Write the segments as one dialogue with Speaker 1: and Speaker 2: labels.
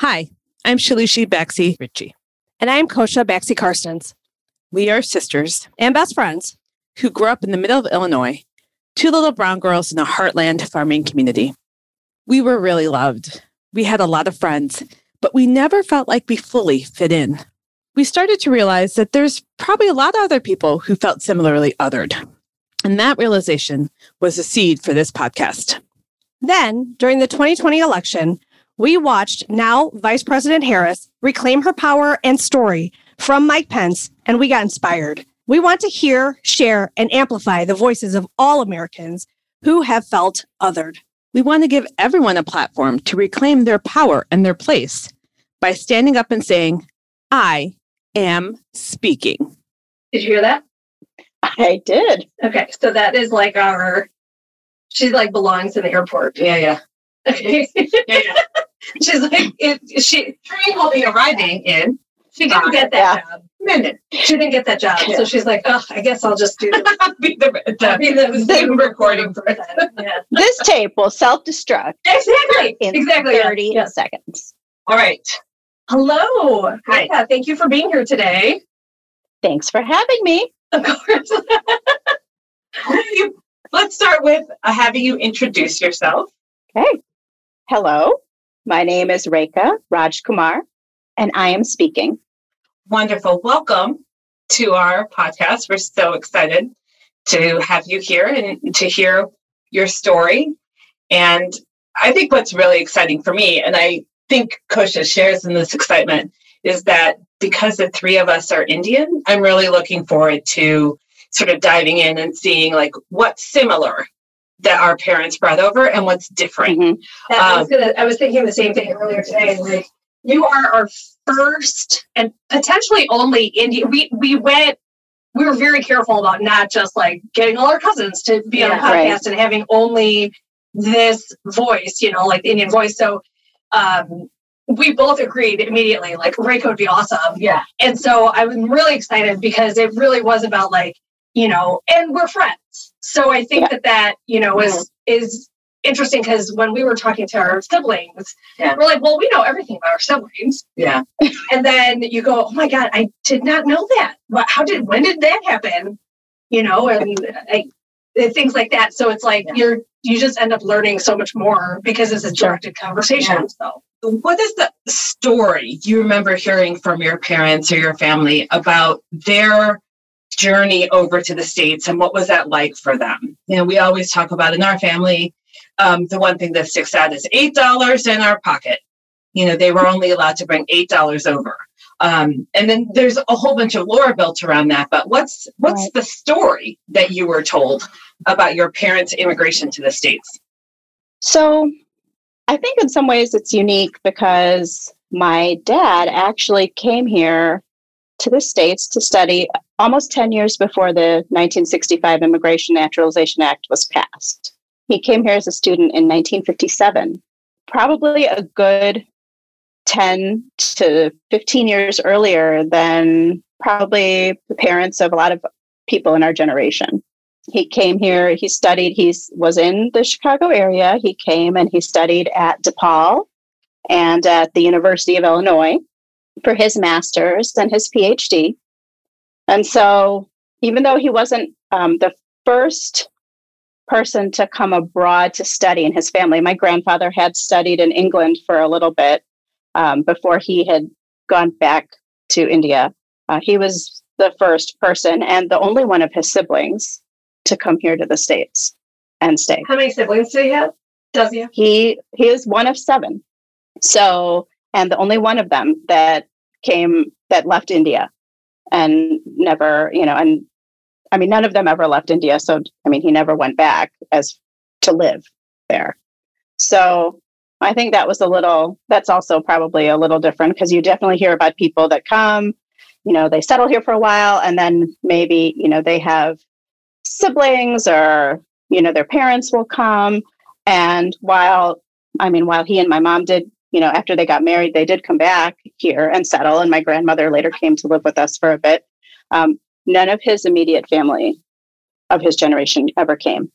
Speaker 1: Hi, I'm Shalushi Baxi Ritchie.
Speaker 2: And I'm Kosha Baxi Karstens.
Speaker 1: We are sisters
Speaker 2: and best friends
Speaker 1: who grew up in the middle of Illinois, two little brown girls in a heartland farming community. We were really loved. We had a lot of friends, but we never felt like we fully fit in. We started to realize that there's probably a lot of other people who felt similarly othered. And that realization was the seed for this podcast.
Speaker 2: Then, during the 2020 election, we watched now Vice President Harris reclaim her power and story from Mike Pence, and we got inspired. We want to hear, share, and amplify the voices of all Americans who have felt othered.
Speaker 1: We want to give everyone a platform to reclaim their power and their place by standing up and saying, I am speaking.
Speaker 3: Did you hear that?
Speaker 4: I did.
Speaker 3: Okay, so that is like our, she like belongs in the airport.
Speaker 1: Yeah, yeah.
Speaker 3: Okay. yeah, yeah. She's like, it, she
Speaker 1: train will be arriving in.
Speaker 3: She didn't get that yeah. job. Minute. She didn't get that job, yeah. so she's like, "Oh, I guess I'll just do
Speaker 1: be the, the,
Speaker 3: be the,
Speaker 1: the recording person."
Speaker 4: Yeah. This tape will self-destruct
Speaker 3: exactly in exactly
Speaker 4: thirty yeah. seconds.
Speaker 1: All right.
Speaker 3: Hello. Hi. Yeah, thank you for being here today.
Speaker 4: Thanks for having me.
Speaker 3: Of course.
Speaker 1: Let's start with uh, having you introduce yourself.
Speaker 4: Okay. Hello, my name is Rekha Rajkumar, and I am speaking.
Speaker 1: Wonderful. Welcome to our podcast. We're so excited to have you here and to hear your story. And I think what's really exciting for me, and I think Kosha shares in this excitement, is that because the three of us are Indian, I'm really looking forward to sort of diving in and seeing like what's similar that our parents brought over and what's different. Mm-hmm.
Speaker 3: Um, I, was gonna, I was thinking the same thing earlier today. Like you are our first and potentially only Indian. We we went. We were very careful about not just like getting all our cousins to be yeah, on a podcast right. and having only this voice, you know, like the Indian voice. So um, we both agreed immediately, like Rekha would be awesome.
Speaker 1: Yeah.
Speaker 3: And so I'm really excited because it really was about like, you know, and we're friends. So I think yeah. that that you know is mm-hmm. is interesting because when we were talking to our siblings, yeah. we're like, well, we know everything about our siblings.
Speaker 1: Yeah.
Speaker 3: and then you go, oh my god, I did not know that. What? How did? When did that happen? You know, and I, things like that. So it's like yeah. you're you just end up learning so much more because it's a directed conversation. Yeah. So.
Speaker 1: What is the story you remember hearing from your parents or your family about their journey over to the States and what was that like for them? You know, we always talk about in our family, um, the one thing that sticks out is $8 in our pocket. You know, they were only allowed to bring $8 over. Um, and then there's a whole bunch of lore built around that. But what's what's right. the story that you were told about your parents' immigration to the states?
Speaker 4: So, I think in some ways it's unique because my dad actually came here to the states to study almost 10 years before the 1965 Immigration Naturalization Act was passed. He came here as a student in 1957, probably a good 10 to 15 years earlier than probably the parents of a lot of people in our generation. He came here, he studied, he was in the Chicago area. He came and he studied at DePaul and at the University of Illinois for his master's and his PhD. And so, even though he wasn't um, the first person to come abroad to study in his family, my grandfather had studied in England for a little bit um, before he had gone back to India. Uh, he was the first person and the only one of his siblings to come here to the States and stay.
Speaker 3: How many siblings do he have? Does he? Have?
Speaker 4: He he is one of seven. So and the only one of them that came that left India and never, you know, and I mean, none of them ever left India. So, I mean, he never went back as to live there. So, I think that was a little, that's also probably a little different because you definitely hear about people that come, you know, they settle here for a while and then maybe, you know, they have siblings or, you know, their parents will come. And while, I mean, while he and my mom did you know, after they got married, they did come back here and settle. And my grandmother later came to live with us for a bit. Um, none of his immediate family of his generation ever came,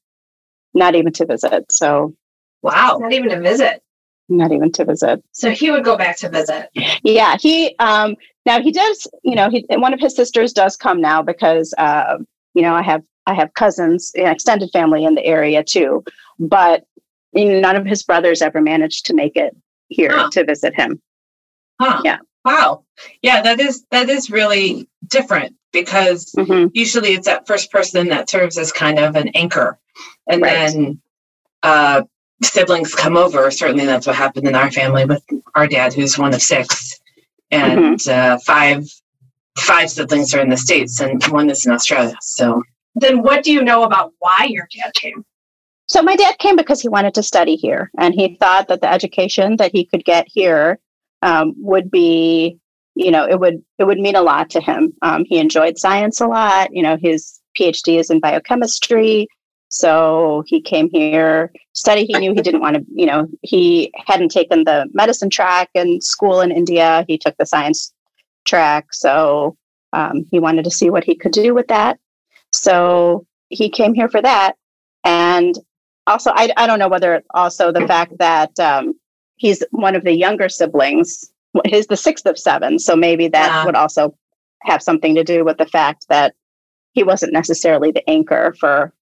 Speaker 4: not even to visit. So,
Speaker 3: wow, not even to visit.
Speaker 4: not even to visit.
Speaker 3: So he would go back to visit.
Speaker 4: Yeah, he um now he does, you know, he one of his sisters does come now because uh, you know, I have I have cousins, an extended family in the area too, but you know, none of his brothers ever managed to make it here
Speaker 1: Huh.
Speaker 4: to visit him.
Speaker 1: Huh.
Speaker 4: Yeah.
Speaker 1: Wow. Yeah, that is that is really different because
Speaker 4: Mhm.
Speaker 1: usually it's that first person that serves as kind of an anchor. And
Speaker 4: Right.
Speaker 1: then uh siblings come over. Certainly that's what happened in our family with our dad who's one of six. And
Speaker 4: Mm-hmm.
Speaker 1: uh five five siblings are in the States and one is in Australia. So
Speaker 3: Then what do you know about why your dad came?
Speaker 4: So my dad came because he wanted to study here, and he thought that the education that he could get here um, would be, you know, it would it would mean a lot to him. Um, he enjoyed science a lot. You know, his PhD is in biochemistry, so he came here study. He knew he didn't want to, you know, he hadn't taken the medicine track in school in India. He took the science track, so um, he wanted to see what he could do with that. So he came here for that, and also I, I don't know whether also the fact that um, he's one of the younger siblings he's the sixth of seven so maybe that
Speaker 1: Yeah.
Speaker 4: would also have something to do with the fact that he wasn't necessarily the anchor for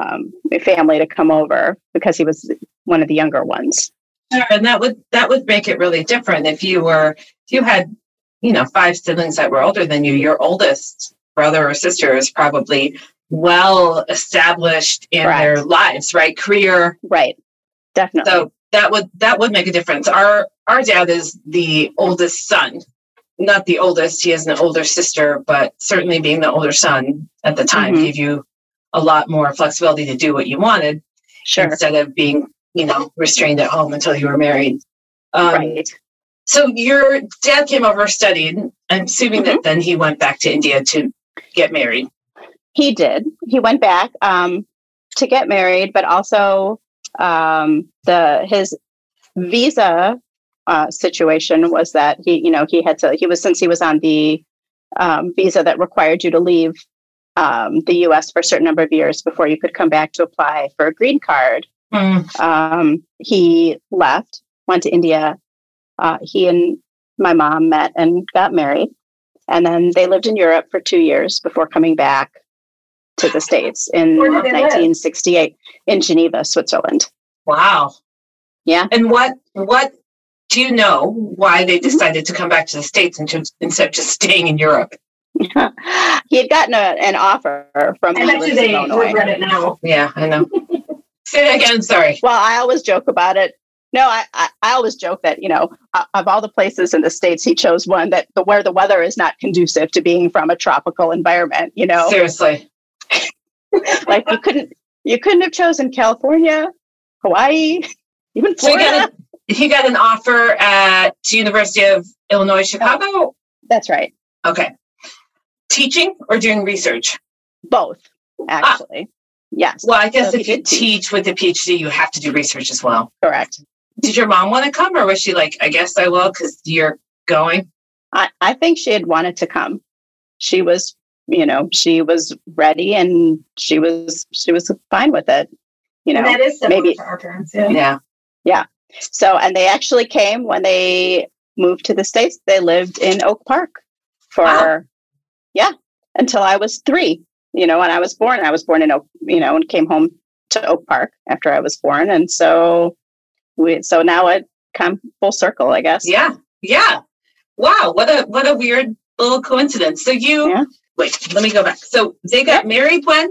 Speaker 4: um, a family to come over because he was one of the younger ones
Speaker 1: Sure, and that would that would make it really different if you were if you had you know five siblings that were older than you your oldest brother or sister is probably well established in their lives right? Career.
Speaker 4: Right. Definitely.
Speaker 1: So that would that would make a difference. Our our dad is the oldest son. Not the oldest he has an older sister but certainly being the older son at the time
Speaker 4: Mhm.
Speaker 1: gave you a lot more flexibility to do what you wanted
Speaker 4: sure.
Speaker 1: instead of being you know restrained at home until you were married. Um,
Speaker 4: right.
Speaker 1: so your dad came over, studied. I'm assuming
Speaker 4: Mm-hmm.
Speaker 1: that then he went back to India to get married.
Speaker 4: He did. He went back um, to get married, but also um, the his visa uh, situation was that he, you know, he had to. He was since he was on the um, visa that required you to leave um, the U.S. for a certain number of years before you could come back to apply for a green card. Um, he left, went to India. Uh, he and my mom met and got married. And then they lived in Europe for two years before coming back to the States in
Speaker 3: Where did they live?
Speaker 4: 1968 in Geneva, Switzerland.
Speaker 1: Wow.
Speaker 4: Yeah.
Speaker 1: And what what do you know why
Speaker 4: Mm-hmm.
Speaker 1: they decided to come back to the states instead instead of just staying in Europe?
Speaker 4: he had gotten a, an offer from
Speaker 3: I bet they regret it now.
Speaker 1: Yeah, I know. Say it again. Sorry.
Speaker 4: Well, I always joke about it. No, I, I, I always joke that, you know, of all the places in the States, he chose one that the, where the weather is not conducive to being from a tropical environment, you know?
Speaker 1: Seriously.
Speaker 4: Like you couldn't you couldn't have chosen California, Hawaii, even
Speaker 1: So he
Speaker 4: Florida.
Speaker 1: got, a, he got an offer at University of Illinois Chicago.
Speaker 4: That's right.
Speaker 1: Okay. Teaching or doing research?
Speaker 4: Both, ah. actually. Yes,
Speaker 1: Well, I guess
Speaker 4: So
Speaker 1: if you
Speaker 4: teach.
Speaker 1: teach with a PhD, you have to do research as well.
Speaker 4: correct.
Speaker 1: Did your mom want to come, or was she like, "I guess I will" because you're going?
Speaker 4: I, I think she had wanted to come. She was, you know, she was ready and she was she was fine with it. You know,
Speaker 3: And that is
Speaker 4: maybe-
Speaker 3: to our parents. Yeah.
Speaker 1: Yeah.
Speaker 4: So, and they actually came when they moved to the States. They lived in Oak Park for,
Speaker 1: Wow.
Speaker 4: yeah, until I was three. You know, when I was born, I was born in Oak, you know, and came home to Oak Park after I was born. And so we, so now it come full circle, I guess.
Speaker 1: Yeah, yeah. Wow, what a what a weird little coincidence. So you
Speaker 4: Yeah.
Speaker 1: Wait, let me go back. So they got married when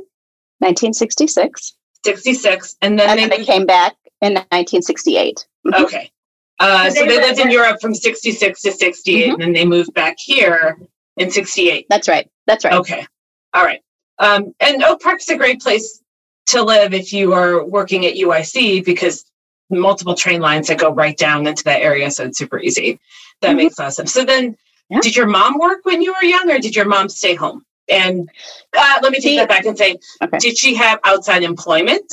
Speaker 4: 1966.
Speaker 1: sixty six, and then
Speaker 4: And
Speaker 1: they,
Speaker 4: then they came back in 1968. Mhm.
Speaker 1: okay. Uh, so
Speaker 3: they
Speaker 1: they
Speaker 3: live
Speaker 1: lived in? Europe from sixty six to sixty eight, and then they moved back here in sixty eight.
Speaker 4: That's right. That's right.
Speaker 1: Okay, all right. Um, and Oak Park's a great place to live if you are working at UIC because multiple train lines that go right down into that area, so it's super easy. That
Speaker 4: Mhm.
Speaker 1: makes awesome. So then,
Speaker 4: Yeah.
Speaker 1: did your mom work when you were young, or did your mom stay home? And uh, let me take
Speaker 4: She-
Speaker 1: that back and say,
Speaker 4: Okay.
Speaker 1: did she have outside employment,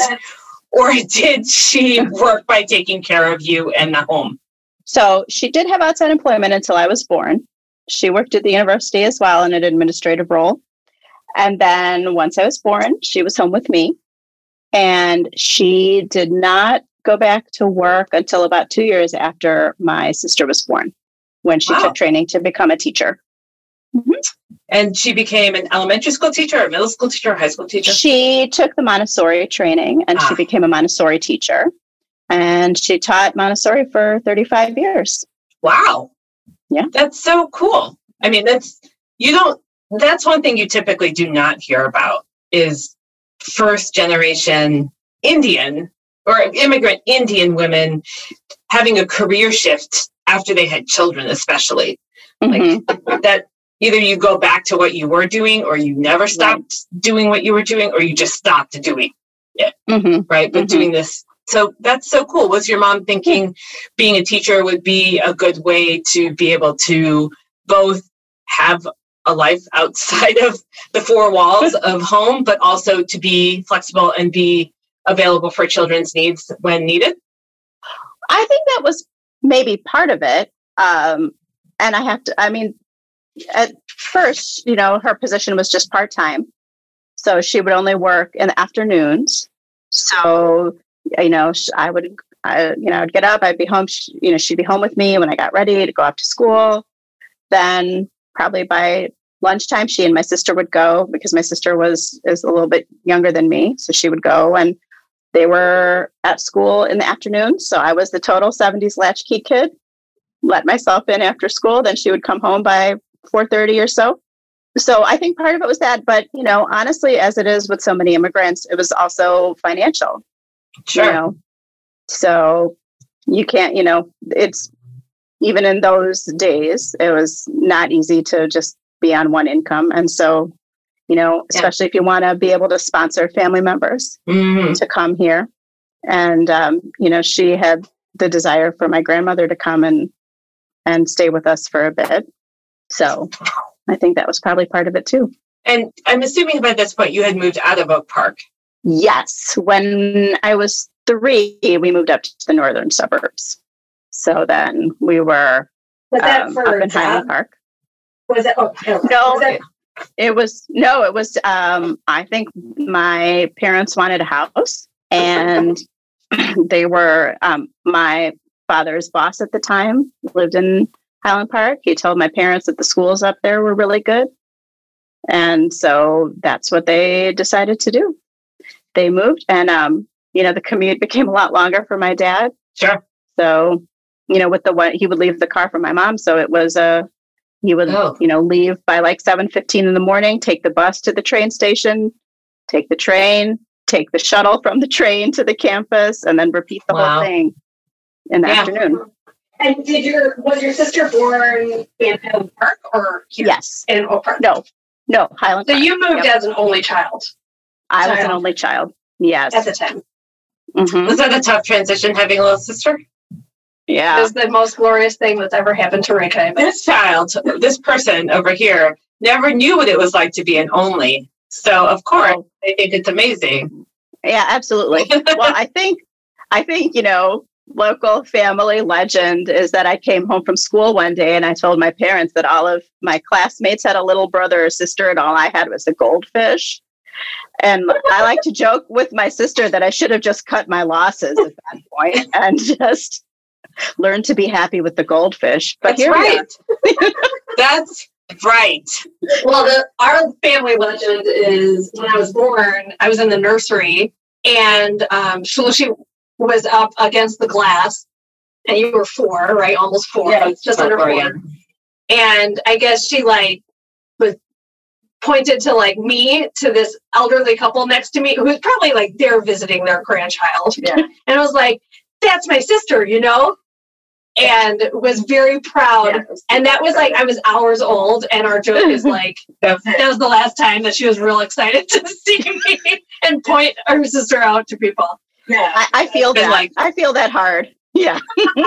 Speaker 1: or did she work by taking care of you and the home?
Speaker 4: So she did have outside employment until I was born. She worked at the university as well in an administrative role. And then once I was born, she was home with me. And she did not go back to work until about two years after my sister was born, when she
Speaker 1: Wow.
Speaker 4: took training to become a teacher.
Speaker 1: And she became an elementary school teacher, or middle school teacher, or high school teacher.
Speaker 4: She took the Montessori training and
Speaker 1: Ah.
Speaker 4: she became a Montessori teacher. And she taught Montessori for 35 years.
Speaker 1: Wow.
Speaker 4: Yeah.
Speaker 1: That's so cool. I mean, that's you don't that's one thing you typically do not hear about is first generation Indian or immigrant Indian women having a career shift after they had children, especially.
Speaker 4: Mhm.
Speaker 1: That either you go back to what you were doing or you never stopped doing what you were doing or you just stopped doing,
Speaker 4: Mhm.
Speaker 1: right? But
Speaker 4: Mhm.
Speaker 1: doing this so that's so cool. Was your mom thinking being a teacher would be a good way to be able to both have a life outside of the four walls of home, but also to be flexible and be available for children's needs when needed?
Speaker 4: I think that was maybe part of it. Um, and I have to, I mean, at first, you know, her position was just part time. So she would only work in the afternoons. So, you know, I would, I, you know, I'd get up, I'd be home, sh- you know, she'd be home with me when I got ready to go off to school. Then probably by lunchtime, she and my sister would go because my sister was, is a little bit younger than me. So she would go and they were at school in the afternoon. So I was the total 70s latchkey kid. Let myself in after school. Then she would come home by 4:30 or so. So I think part of it was that, but you know, honestly, as it is with so many immigrants, it was also financial. You know? So you can't, you know, it's even in those days, it was not easy to just be on one income. And so, you know,
Speaker 1: Yeah.
Speaker 4: especially if you want to be able to sponsor family members,
Speaker 1: Mhm.
Speaker 4: to come here. And um, you know, she had the desire for my grandmother to come and and stay with us for a bit. So I think that was probably part of it too.
Speaker 1: And I'm assuming by this point you had moved out of Oak Park.
Speaker 4: Yes, when I was three, we moved up to the northern suburbs. So then we were
Speaker 3: Was that
Speaker 4: um,
Speaker 3: for
Speaker 4: up in Highland? Park.
Speaker 3: Was it? Oh, no.
Speaker 4: No,
Speaker 3: Was that-
Speaker 4: It was no, it was um I think my parents wanted a house and they were um my father's boss at the time lived in Highland Park. He told my parents that the schools up there were really good. And so that's what they decided to do. They moved and um you know the commute became a lot longer for my dad.
Speaker 1: Sure.
Speaker 4: So, you know, with the one he would leave the car for my mom, so it was a he would
Speaker 1: Oh.
Speaker 4: you know leave by like 7:15 in the morning, take the bus to the train station, take the train, take the shuttle from the train to the campus and then repeat the
Speaker 1: Wow.
Speaker 4: whole thing in the
Speaker 1: Yeah.
Speaker 4: afternoon.
Speaker 3: And did your was your sister born in Highland Park or here
Speaker 4: Yes.
Speaker 3: in Oak Park?
Speaker 4: No. No, Highland
Speaker 3: So
Speaker 4: Park.
Speaker 3: you moved
Speaker 4: Yep.
Speaker 3: as an only child
Speaker 4: I was an only child. Yes.
Speaker 3: at the time.
Speaker 4: Mhm.
Speaker 1: Was that a tough transition having a little sister?
Speaker 3: It
Speaker 4: Yeah.
Speaker 3: was the most glorious thing that's ever happened to Rekha.
Speaker 1: This child, this person over here, never knew what it was like to be an only. So of course,
Speaker 4: Oh.
Speaker 1: they think it's amazing.
Speaker 4: Yeah, absolutely. well, I think I think, you know, local family legend is that I came home from school one day and I told my parents that all of my classmates had a little brother or sister and all I had was a goldfish. And I like to joke with my sister that I should have just cut my losses at that point and just learned to be happy with the goldfish. But
Speaker 1: That's
Speaker 4: here we are.
Speaker 1: right. That's right.
Speaker 3: Well, the, our family legend is when I was born, I was in the nursery and um, Shulushi was up against the glass and you were four, right? Almost four,
Speaker 1: Yeah,
Speaker 3: just under
Speaker 1: four,
Speaker 3: four.
Speaker 1: yeah.
Speaker 3: And I guess she like was pointed to like me to this elderly couple next to me who was probably like they're visiting their grandchild.
Speaker 1: Yeah.
Speaker 3: And I was like, that's my sister, you know? And was very proud. And that was like I was hours old, and our joke is like that was the last time that she was real excited to see me and point her sister out to people.
Speaker 1: Yeah.
Speaker 4: I, I feel that.
Speaker 1: like-
Speaker 4: I feel that hard. Yeah.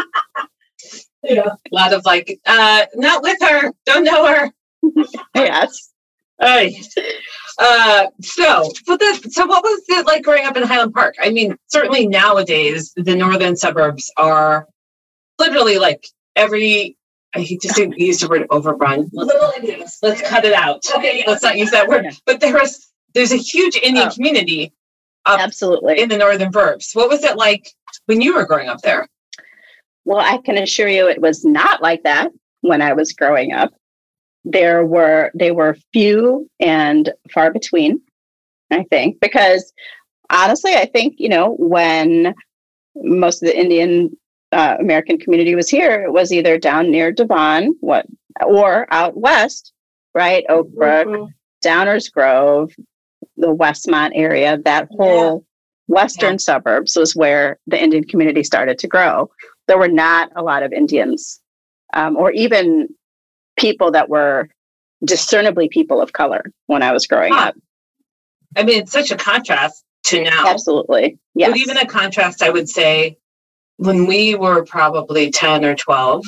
Speaker 3: Yeah.
Speaker 1: A lot of like, uh, not with her, don't know her.
Speaker 4: Yes.
Speaker 1: All right. Uh, so, but that, so what was it like growing up in Highland Park? I mean, certainly nowadays the northern suburbs are literally like every. I hate to say use the word overrun. Let's,
Speaker 3: Little Indians.
Speaker 1: let's cut it out.
Speaker 3: Okay.
Speaker 1: Let's not use that word. But there was there's a huge Indian
Speaker 4: Oh.
Speaker 1: community
Speaker 4: Absolutely.
Speaker 1: in the Northern Burbs. What was it like when you were growing up there?
Speaker 4: Well, I can assure you it was not like that when I was growing up. There were they were few and far between, I think, because honestly, I think, you know, when most of the Indian uh, American community was here, it was either down near Devon, what or out west, right? Oak Brook,
Speaker 3: Mhm.
Speaker 4: Downers Grove, the Westmont area, that whole western suburbs was where the Indian community started to grow. There were not a lot of Indians, um, or even people that were discernibly people of color when I was growing
Speaker 1: Huh.
Speaker 4: up.
Speaker 1: I mean, it's such a contrast to now.
Speaker 4: Absolutely, yes.
Speaker 1: But even a contrast, I would say, when we were probably 10 or 12,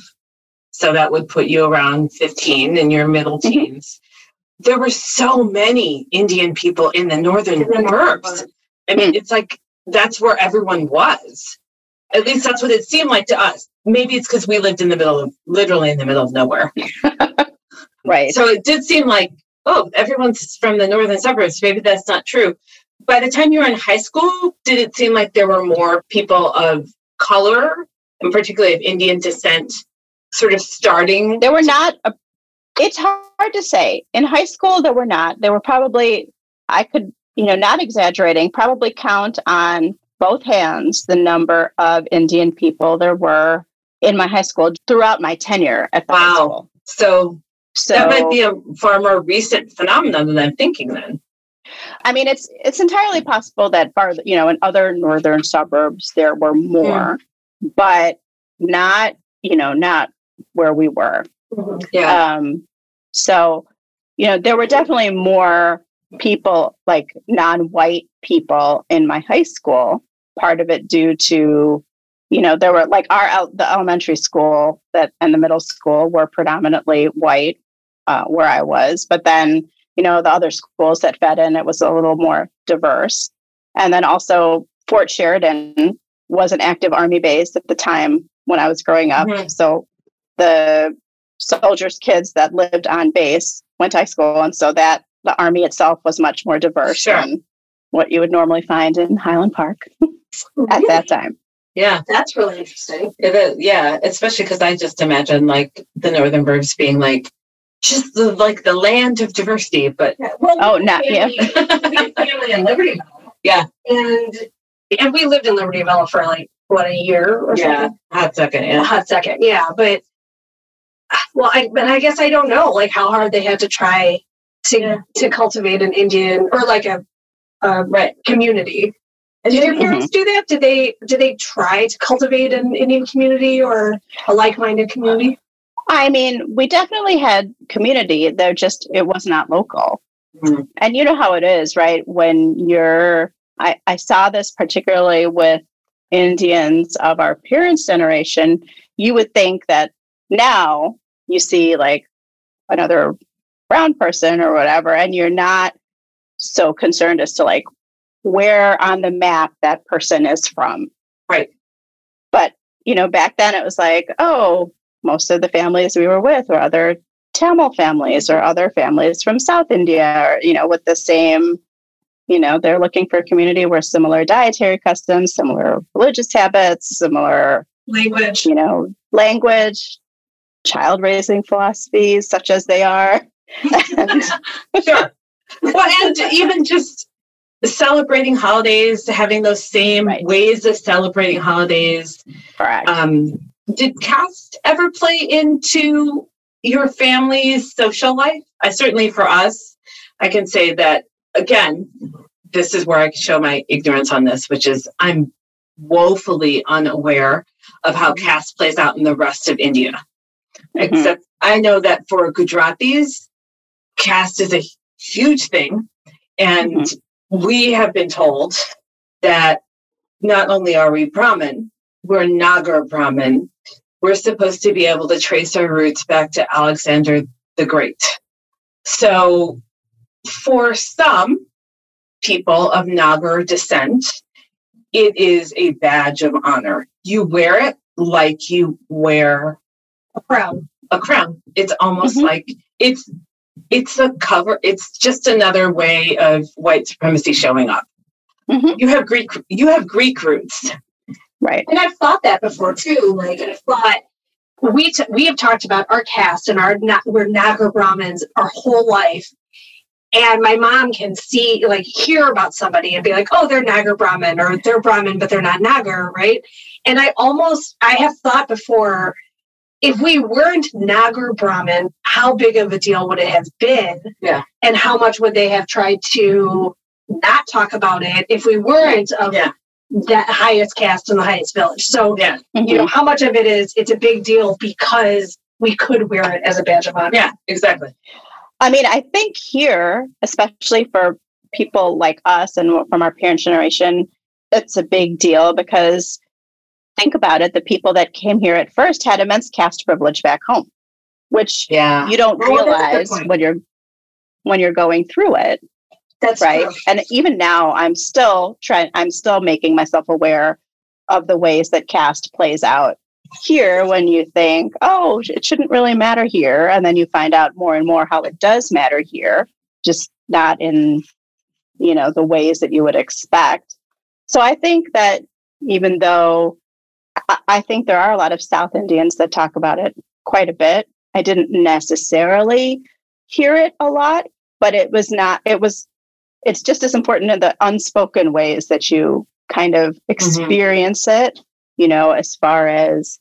Speaker 1: so that would put you around 15 in your middle
Speaker 4: Mhm.
Speaker 1: teens. There were so many Indian people in the northern
Speaker 3: In the
Speaker 1: burbs. I mean, it's like that's where everyone was. At least that's what it seemed like to us. Maybe it's because we lived in the middle of, literally in the middle of nowhere.
Speaker 4: right.
Speaker 1: So it did seem like, oh, everyone's from the northern suburbs. Maybe that's not true. By the time you were in high school, did it seem like there were more people of color, and particularly of Indian descent, sort of starting?
Speaker 4: There were not. A, it's hard to say. In high school, there were not. There were probably. I could, you know, not exaggerating. Probably count on both hands the number of Indian people there were in my high school throughout my tenure at the high
Speaker 1: Wow.
Speaker 4: school.
Speaker 1: So,
Speaker 4: So
Speaker 1: that might be a far more recent phenomenon than I'm thinking then.
Speaker 4: I mean, it's it's entirely possible that far, you know, in other northern suburbs there were more, but not, you know, not where we were.
Speaker 3: Mhm.
Speaker 1: Yeah.
Speaker 4: Um, so, you know, there were definitely more people, like non-white people, in my high school. Part of it due to, you know, there were like our the elementary school that and the middle school were predominantly white, uh, where I was, but then you know the other schools that fed in it was a little more diverse, and then also Fort Sheridan was an active army base at the time when I was growing up,
Speaker 1: Mhm.
Speaker 4: so the soldiers' kids that lived on base went to high school, and so that the army itself was much more diverse
Speaker 1: Sure.
Speaker 4: than what you would normally find in Highland Park at that time.
Speaker 1: yeah.
Speaker 3: That's really interesting.
Speaker 1: It is, yeah, especially because I just imagine like the northern burbs being like just the like the land of diversity, but
Speaker 3: Yeah. Well,
Speaker 4: Oh, not yeah.
Speaker 3: family in Libertyville.
Speaker 1: Yeah.
Speaker 3: And and we lived in Libertyville for like what a year or
Speaker 1: yeah,
Speaker 3: something.
Speaker 1: hot second, yeah.
Speaker 3: hot second. Yeah. But well, I but I guess I don't know like how hard they had to try to
Speaker 1: Yeah.
Speaker 3: to cultivate an Indian or like a, a
Speaker 1: Right.
Speaker 3: community. Did your parents do that? Did they did they try to cultivate an Indian community or a like minded community?
Speaker 4: I mean, we definitely had community. They're just it was not local.
Speaker 1: Mhm.
Speaker 4: And you know how it is, right? When you're I, I saw this particularly with Indians of our parents' generation, you would think that now you see like another brown person or whatever, and you're not so concerned as to like where on the map that person is from.
Speaker 1: Right.
Speaker 4: But, you know, back then it was like, oh, most of the families we were with were other Tamil families or other families from South India, or, you know, with the same, you know, they're looking for a community where similar dietary customs, similar religious habits, similar,
Speaker 3: Language.
Speaker 4: you know, language, child raising philosophies, such as they are. and,
Speaker 1: Sure. well, and even just celebrating holidays, having those same
Speaker 4: Right.
Speaker 1: ways of celebrating holidays.
Speaker 4: correct.
Speaker 1: Um, did caste ever play into your family's social life? I certainly, for us, I can say that again. This is where I can show my ignorance on this, which is I'm woefully unaware of how caste plays out in the rest of India.
Speaker 4: Mhm.
Speaker 1: Except I know that for Gujaratis, caste is a huge thing. And we have been told that not only are we Brahmin, we're Nagar Brahmin. We're supposed to be able to trace our roots back to Alexander the Great. So, for some people of Nagar descent, it is a badge of honor. You wear it like you wear
Speaker 3: A crown.
Speaker 1: a crown. It's almost
Speaker 4: Mhm.
Speaker 1: like it's it's a cover. It's just another way of white supremacy showing up.
Speaker 4: Mhm.
Speaker 1: You have Greek. You have Greek roots.
Speaker 4: Right.
Speaker 3: And I've thought that before too. Like I've thought we t- we have talked about our caste and our na- we're Nagar Brahmins our whole life. And my mom can see, like, hear about somebody and be like, "Oh, they're Nagar Brahmin, or they're Brahmin, but they're not Nagar, right?" And I almost, I have thought before, if we weren't Nagar Brahmin, how big of a deal would it have been?
Speaker 1: Yeah.
Speaker 3: And how much would they have tried to not talk about it if we weren't of
Speaker 1: Yeah.
Speaker 3: That highest caste in the highest village? So
Speaker 1: Yeah.
Speaker 3: you know how much of it is it's a big deal because we could wear it as a badge of honor
Speaker 1: Yeah. Exactly.
Speaker 4: I mean, I think here, especially for people like us and from our parents' generation, it's a big deal because think about it the people that came here at first had immense caste privilege back home, which
Speaker 1: Yeah.
Speaker 4: you don't
Speaker 3: that's a good
Speaker 4: realize when you're when you're going through it
Speaker 3: that's
Speaker 4: right?
Speaker 3: true.
Speaker 4: and even now i'm still trying i'm still making myself aware of the ways that caste plays out here when you think oh it shouldn't really matter here and then you find out more and more how it does matter here just not in you know the ways that you would expect. So i think that even though I- i think there are a lot of south indians that talk about it quite a bit. I didn't necessarily hear it a lot but it was not it was it's just as important in the unspoken ways that you kind of experience it you know as far as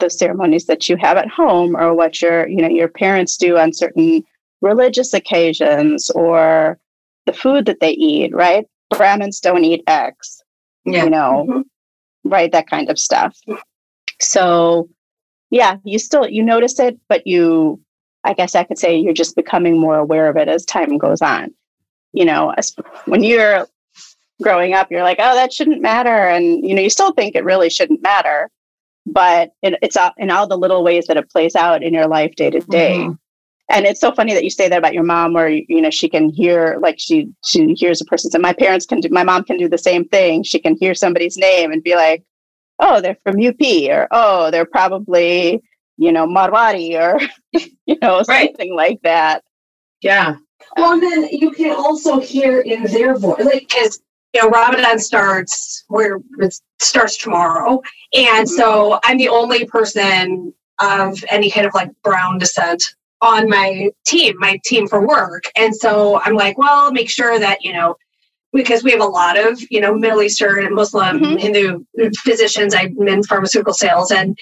Speaker 4: the ceremonies that you have at home or what your you know your parents do on certain religious occasions or the food that they eat right? Brahmins don't eat eggs
Speaker 1: Yeah.
Speaker 4: you know
Speaker 3: Mhm.
Speaker 4: right? That kind of stuff. So yeah you still you notice it but you i guess i could say you're just becoming more aware of it as time goes on you know when you're growing up you're like oh that shouldn't matter and you know you still think it really shouldn't matter but it, it's in all the little ways that it plays out in your life day to day
Speaker 1: Mhm.
Speaker 4: and it's so funny that you say that about your mom where you know she can hear like she she hears a person say my parents can do my mom can do the same thing she can hear somebody's name and be like oh they're from up or oh they're probably you know marwari or you know
Speaker 1: Right.
Speaker 4: something like that
Speaker 1: Yeah.
Speaker 3: Well and then you can also hear in their voice like because you know ramadan starts where it starts tomorrow and
Speaker 4: Mhm.
Speaker 3: so i'm the only person of any kind of like brown descent on my team my team for work and so i'm like well make sure that you know because we have a lot of you know middle eastern and muslim
Speaker 4: Mhm.
Speaker 3: hindu physicians i'm in pharmaceutical sales and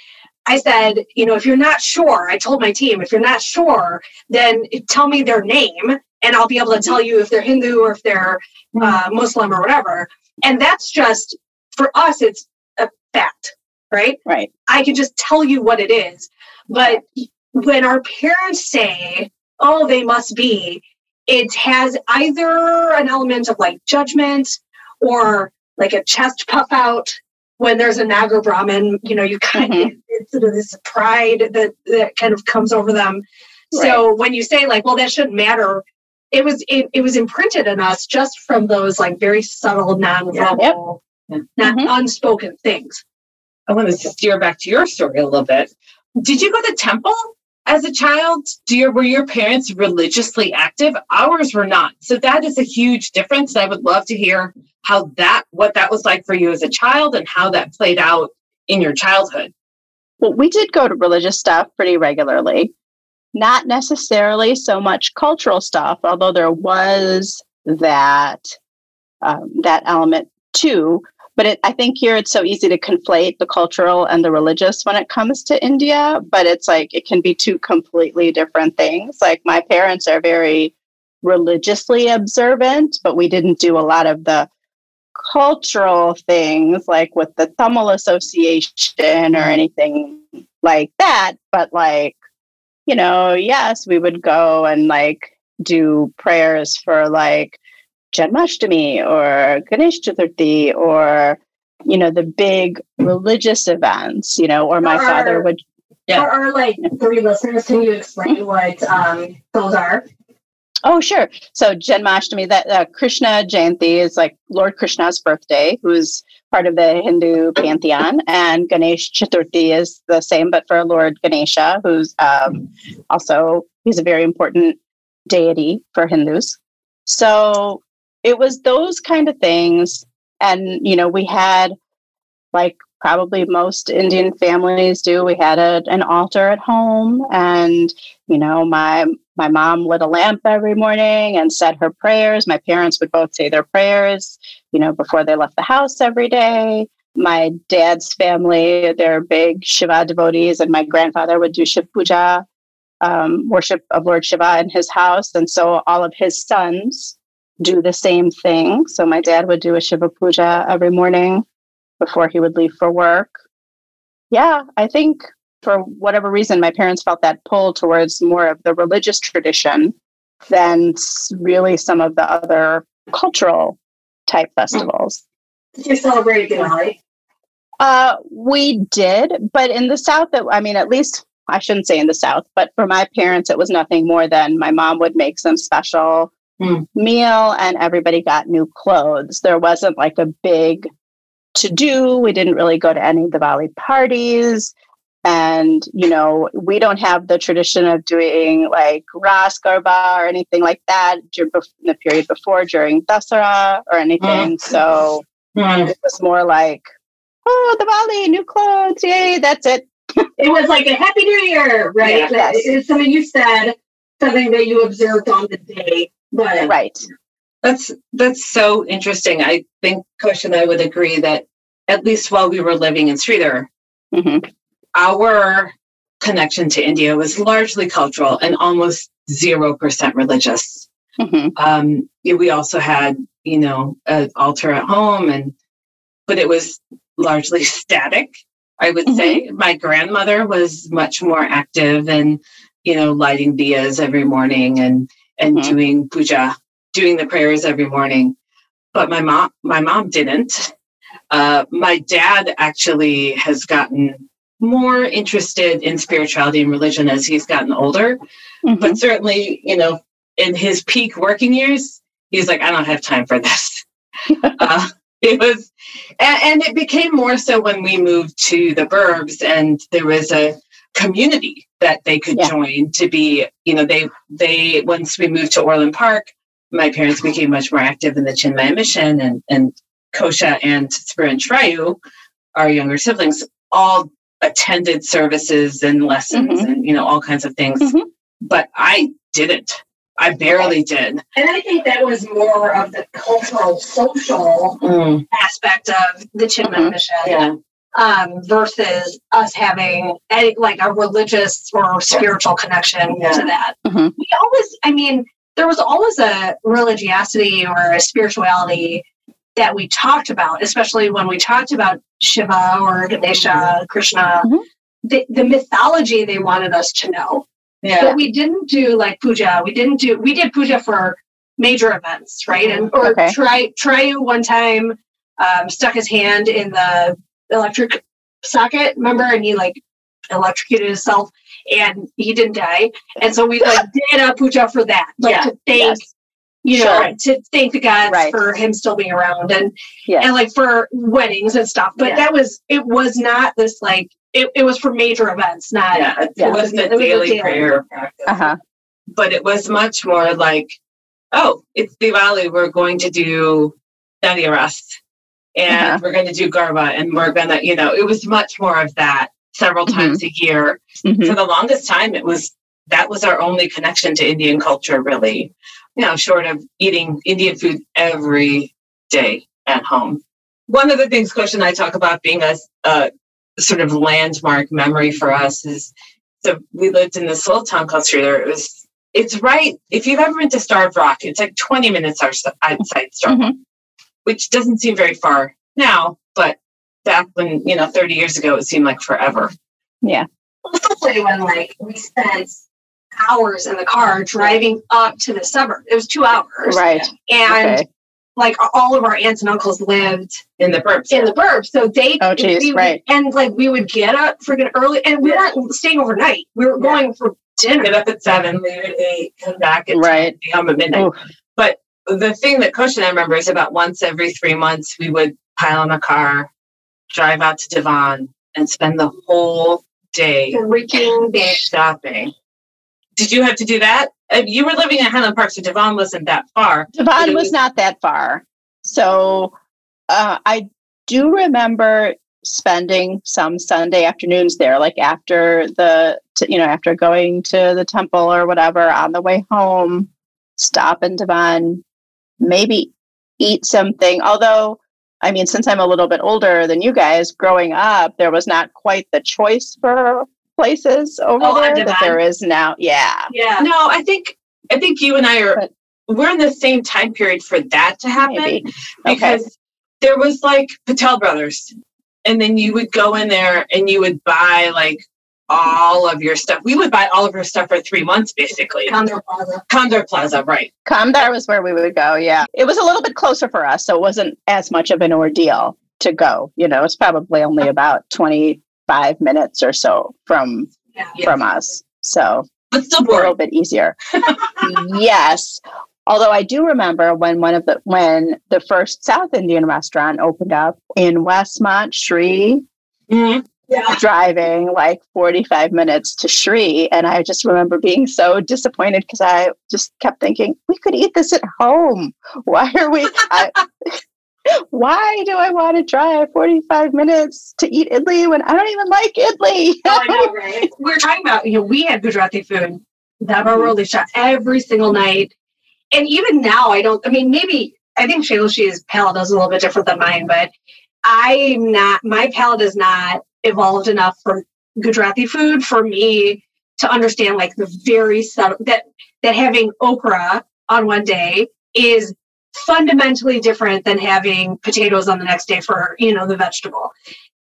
Speaker 3: i said you know if you're not sure i told my team if you're not sure then tell me their name and i'll be able to tell you if they're hindu or if they're uh, muslim or whatever and that's just for us it's a fact right
Speaker 4: right
Speaker 3: I can just tell you what it is. But when our parents say, oh, they must be, it has either an element of like judgment or like a chest puff out. When there's a Nagar Brahmin, you know, you kind of it's sort of this pride that, that kind of comes over them. So when you say like, well, that shouldn't matter, it was it, it was imprinted in us just from those like very subtle, non-verbal,
Speaker 1: Yep.
Speaker 3: not
Speaker 4: Mhm.
Speaker 3: unspoken things.
Speaker 1: I want to steer back to your story a little bit. Did you go to temple as a child? Do your were your parents religiously active? Ours were not. So that is a huge difference. And I would love to hear how that what that was like for you as a child and how that played out in your childhood.
Speaker 4: Well, we did go to religious stuff pretty regularly. Not necessarily so much cultural stuff, although there was that um, that element too. But it, I think here it's so easy to conflate the cultural and the religious when it comes to India. But it's like it can be two completely different things. Like my parents are very religiously observant, but we didn't do a lot of the cultural things like with the Tamil Association or anything like that. But like, you know, yes, we would go and like do prayers for like Janmashtami or Ganesh Chaturthi or you know the big religious events, you know, or my
Speaker 3: Or-
Speaker 4: father would
Speaker 1: Yeah.
Speaker 3: For our like three listeners, can you explain what um, those are?
Speaker 4: Oh, sure. So Janmashtami, that uh, Krishna Jayanti is like Lord Krishna's birthday, who's part of the Hindu pantheon, and Ganesh Chaturthi is the same, but for Lord Ganesha, who's um, also he's a very important deity for Hindus. So it was those kind of things and you know, we had like probably most Indian families do. We had a, an altar at home, and you know, my my mom lit a lamp every morning and said her prayers. My parents would both say their prayers, you know, before they left the house every day. My dad's family, they're big Shiva devotees, and my grandfather would do Shiv Puja, um, worship of Lord Shiva in his house. And so all of his sons do the same thing. So my dad would do a Shiva Puja every morning before he would leave for work. Yeah, I think for whatever reason, my parents felt that pull towards more of the religious tradition than really some of the other cultural type festivals.
Speaker 3: Did you celebrate Diwali?
Speaker 4: Uh, we did, but in the South, I mean, at least I shouldn't say in the South, but for my parents, it was nothing more than my mom would make some special mm. meal and everybody got new clothes. There wasn't like a big to do. We didn't really go to any Diwali parties. And, you know, we don't have the tradition of doing like Ras Garba or anything like that in the period before during Dasara or anything. Mm. So mm. it was more like, oh, Diwali, new clothes, yay, that's it.
Speaker 3: it was like a Happy New Year, right? Yeah, yes. It's something you said, something that you observed on the day. But
Speaker 4: right.
Speaker 1: That's that's so interesting. I think Kush and I would agree that at least while we were living in Streator, mm-hmm. Our connection to India was largely cultural and almost zero percent religious. Mm-hmm. Um, we also had, you know, an altar at home, and but it was largely static. I would mm-hmm. say my grandmother was much more active and, you know, lighting diyas every morning and and mm-hmm. doing puja, doing the prayers every morning. But my mom, my mom didn't. Uh, my dad actually has gotten more interested in spirituality and religion as he's gotten older. Mm-hmm. But certainly, you know, in his peak working years, he's like, I don't have time for this. uh, it was, and, and it became more so when we moved to the burbs and there was a community that they could yeah. join to be, you know, they, they, once we moved to Orland Park, my parents became much more active in the Chinmaya mission and, and Kosha and Spirin Shrayu, our younger siblings, all attended services and lessons mm-hmm. and, you know, all kinds of things. Mm-hmm. But I didn't. I barely did.
Speaker 3: And I think that was more of the cultural, social mm. aspect of the Chinmaya mm-hmm. mission. Yeah um, versus us having a, like a religious or spiritual connection yeah. to that. Mm-hmm. We always, I mean, there was always a religiosity or a spirituality that we talked about, especially when we talked about Shiva or Ganesha, mm-hmm. Krishna, mm-hmm. the, the mythology they wanted us to know. Yeah. But we didn't do like puja. We didn't do, we did puja for major events, right? And, or okay. try, try one time um, stuck his hand in the electric socket, remember? And he like electrocuted himself and he didn't die. And so we like did a puja for that, like yeah. to thank, yes. You know, to thank the gods right. for him still being around and yes. and like for weddings and stuff. But yeah. that was it was not this like it, it was for major events, not
Speaker 1: yeah, it, yeah. wasn't a it daily, was a daily prayer practice. Uh-huh. But it was much more like, oh, it's Diwali, we're going to do Dandiya Ras and uh-huh. we're going to do Garba and we're going to, you know, it was much more of that several mm-hmm. times a year. Mm-hmm. For the longest time, it was that was our only connection to Indian culture, really, you know, short of eating Indian food every day at home. One of the things Kush and I talk about being a, a sort of landmark memory for us is so we lived in this little town called Streator. It was it's right if you've ever been to Starved Rock, it's like 20 minutes outside Starved mm-hmm which doesn't seem very far now, but back when, you know, 30 years ago, it seemed like forever.
Speaker 4: Yeah.
Speaker 3: Especially when like we spent hours in the car driving up to the suburb. It was two hours.
Speaker 4: Right.
Speaker 3: And okay. like all of our aunts and uncles lived
Speaker 1: in the burbs.
Speaker 3: In the burbs. So they
Speaker 4: Oh geez, right.
Speaker 3: And like we would get up freaking early and we yeah. weren't staying overnight. We were yeah. going for dinner.
Speaker 1: Get up at seven, leave at eight, come back at
Speaker 4: right.
Speaker 1: 10, at midnight. Ooh. But the thing that Kush and I remember is about once every three months we would pile in a car, drive out to Devon, and spend the whole day
Speaker 3: freaking day
Speaker 1: shopping. Did you have to do that? You were living in Highland Park, so Devon wasn't that far.
Speaker 4: Devon was, was, not that far. So Uh, I do remember spending some Sunday afternoons there, like after the, you know, after going to the temple or whatever on the way home, stop in Devon, maybe eat something. Although, I mean, since I'm a little bit older than you guys, growing up, there was not quite the choice for places over
Speaker 3: Oh,
Speaker 4: there that there is now. Yeah.
Speaker 3: Yeah.
Speaker 1: No, I think I think you and I are
Speaker 4: But-
Speaker 1: we're in the same time period for that to happen
Speaker 4: Maybe. Okay.
Speaker 1: because there was like Patel Brothers, and then you would go in there and you would buy like all of your stuff. We would buy all of your stuff for three months, basically.
Speaker 3: Kamdar Plaza.
Speaker 1: Kamdar Plaza, right?
Speaker 4: Kamdar was where we would go. Yeah. It was a little bit closer for us. So it wasn't as much of an ordeal to go. You know, it's probably only uh-huh. about 25 minutes or so from
Speaker 3: Yeah.
Speaker 4: from us. So
Speaker 1: But still
Speaker 4: a little bit easier. yes. Although I do remember when one of the when the first South Indian restaurant opened up in Westmont, Shri,
Speaker 1: Mhm.
Speaker 3: Yeah.
Speaker 4: driving like 45 minutes to Shri. And I just remember being so disappointed because I just kept thinking, we could eat this at home. Why are we? I, why do I want to drive 45 minutes to eat idli when I don't even like idli?
Speaker 3: I know, right? We were talking about, you know, we had Gujarati food, Daba mm-hmm. Roli shot every single night. And even now, I don't, I mean, maybe, I think Shailushi's palate is a little bit different than mine, but I'm not, my palate is not evolved enough for Gujarati food for me to understand like the very subtle, that, that having okra on one day is fundamentally different than having potatoes on the next day for, you know, the vegetable.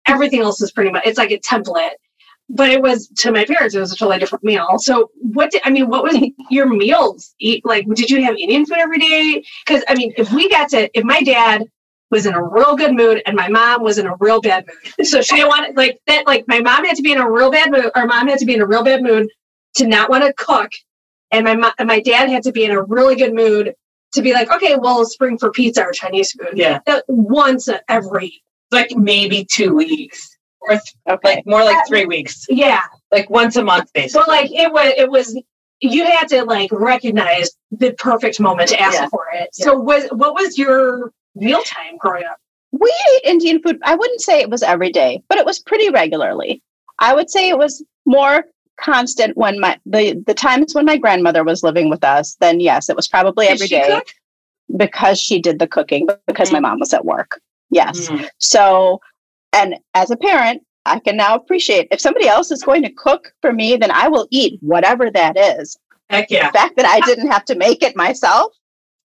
Speaker 3: Everything else is pretty much, it's like a template. But it was to my parents it was a totally different meal. So what did i mean what was your meals eat like did you have indian food every day? Because i mean if we got to if my dad was in a real good mood and my mom was in a real bad mood. So she didn't want to like that like my mom had to be in a real bad mood or mom had to be in a real bad mood to not want to cook. And my mom and my dad had to be in a really good mood to be like okay well spring for pizza or chinese food
Speaker 1: Yeah.
Speaker 3: That- once every
Speaker 1: Like maybe two weeks. Or th-
Speaker 4: Okay.
Speaker 1: like more like uh, three weeks.
Speaker 3: yeah
Speaker 1: Like once a month, basically.
Speaker 3: So like it was it was you had to like recognize the perfect moment to ask
Speaker 1: Yeah.
Speaker 3: for it. So was what was your mealtime growing up?
Speaker 4: we ate Indian food. I wouldn't say it was every day, but it was pretty regularly. I would say it was more constant when my the the times when my grandmother was living with us. Then yes, it was probably
Speaker 3: Did
Speaker 4: every day
Speaker 3: cook?
Speaker 4: because she did the cooking because my mom was at work. Yes.
Speaker 1: Mm.
Speaker 4: So, and as a parent, I can now appreciate if somebody else is going to cook for me, then I will eat whatever that is.
Speaker 1: Heck yeah.
Speaker 4: The fact that I didn't have to make it myself,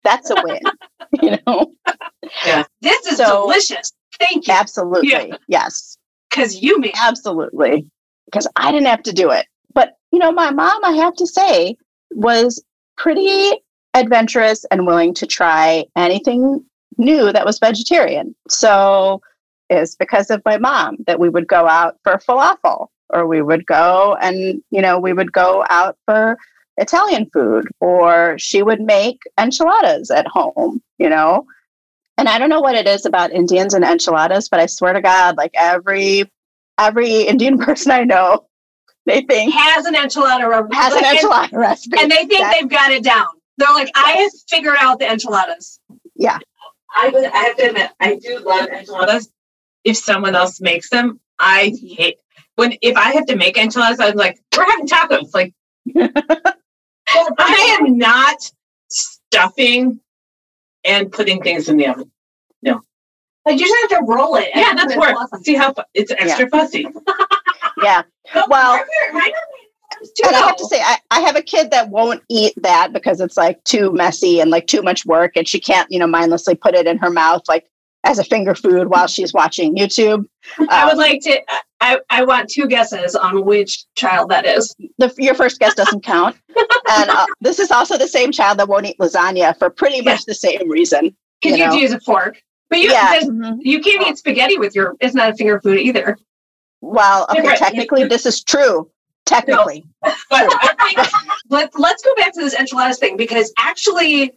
Speaker 4: that's a win. you know, Yeah.
Speaker 3: This is
Speaker 4: So-
Speaker 3: delicious. Thank you.
Speaker 4: absolutely.
Speaker 3: Yeah.
Speaker 4: Yes.
Speaker 3: Because you made
Speaker 4: Absolutely. Because I didn't have to do it. But, you know, my mom, I have to say, was pretty adventurous and willing to try anything new that was vegetarian. So it's because of my mom that we would go out for falafel or we would go and, you know, we would go out for Italian food or she would make enchiladas at home, you know. And I don't know what it is about Indians and enchiladas, but I swear to God, like every every Indian person I know, they think
Speaker 3: has an enchilada re-
Speaker 4: has an
Speaker 3: and-
Speaker 4: enchilada recipe.
Speaker 3: and they think
Speaker 4: That-
Speaker 3: they've got it down. They're like, I have figured out the enchiladas. Yeah.
Speaker 1: I would I have to admit, I do love enchiladas. If someone else makes them, I hate when if I have to make enchiladas, I'm like, we're having tacos. Like I am not stuffing and putting things in the oven. No.
Speaker 3: Like you just have to roll it.
Speaker 1: Yeah, that's work. See how fu- it's extra fussy.
Speaker 4: Yeah. Well, and I have to say, I, I have a kid that won't eat that because it's like too messy and like too much work, and she can't, you know, mindlessly put it in her mouth like as a finger food while she's watching YouTube.
Speaker 3: I would
Speaker 4: Um,
Speaker 3: like to. I, I want two guesses on which child that is.
Speaker 4: the, your first guess doesn't count. and uh, this is also the same child that won't eat lasagna for pretty much the same reason.
Speaker 3: Because
Speaker 4: You
Speaker 3: you,
Speaker 4: know?
Speaker 3: use a fork, but you
Speaker 4: yeah. mhm.
Speaker 3: you can't eat spaghetti with your. It's not a finger food either.
Speaker 4: Well, okay,
Speaker 1: Different.
Speaker 4: technically, this is true. Technically,
Speaker 1: But I think
Speaker 3: Let Let's go back to this enchiladas thing because actually,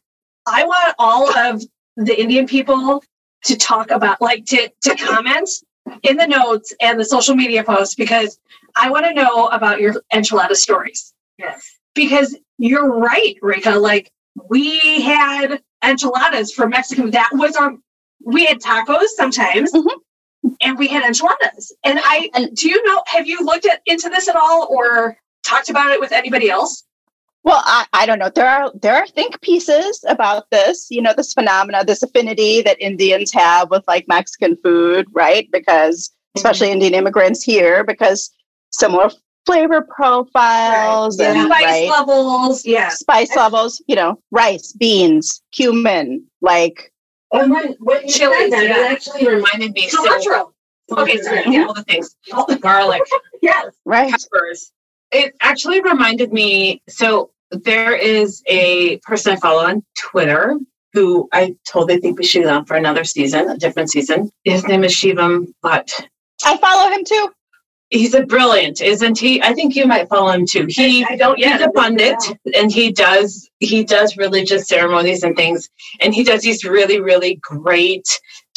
Speaker 3: I want all of the Indian people to talk about, like, to to comment in the notes and the social media posts because I want to know about your enchilada stories.
Speaker 1: yes.
Speaker 3: because you're right, Rekha. Like we had enchiladas from Mexico. That was our we had tacos sometimes.
Speaker 4: Mhm.
Speaker 3: And we had enchiladas. And I
Speaker 4: And-
Speaker 3: do you know, have you looked at into this at all or talked about it with anybody else?
Speaker 4: Well, I, I don't know. There are there are think pieces about this, you know, this phenomena, this affinity that Indians have with like Mexican food, right? Because mm-hmm. especially Indian immigrants here, because similar flavor profiles
Speaker 1: Right.
Speaker 4: and
Speaker 3: Spice
Speaker 4: right,
Speaker 3: levels. Yeah.
Speaker 4: spice levels, you know, rice, beans, cumin, like
Speaker 1: And when, when you
Speaker 3: Chilies,
Speaker 1: said that,
Speaker 3: yeah.
Speaker 1: it actually reminded me. so-
Speaker 3: Cilantro. Okay, sorry.
Speaker 1: yeah, all the things, all the garlic,
Speaker 3: Yes.
Speaker 4: right.
Speaker 1: peppers. It actually reminded me. So there is a person I follow on Twitter who I totally think we should get on for another season, a different season. His name is Shivam Bhatt.
Speaker 4: I follow him too.
Speaker 1: He's a brilliant, isn't he? I think you might follow him too. He
Speaker 3: I don't yet.
Speaker 1: he's a pundit and he does he does religious ceremonies and things and he does these really really great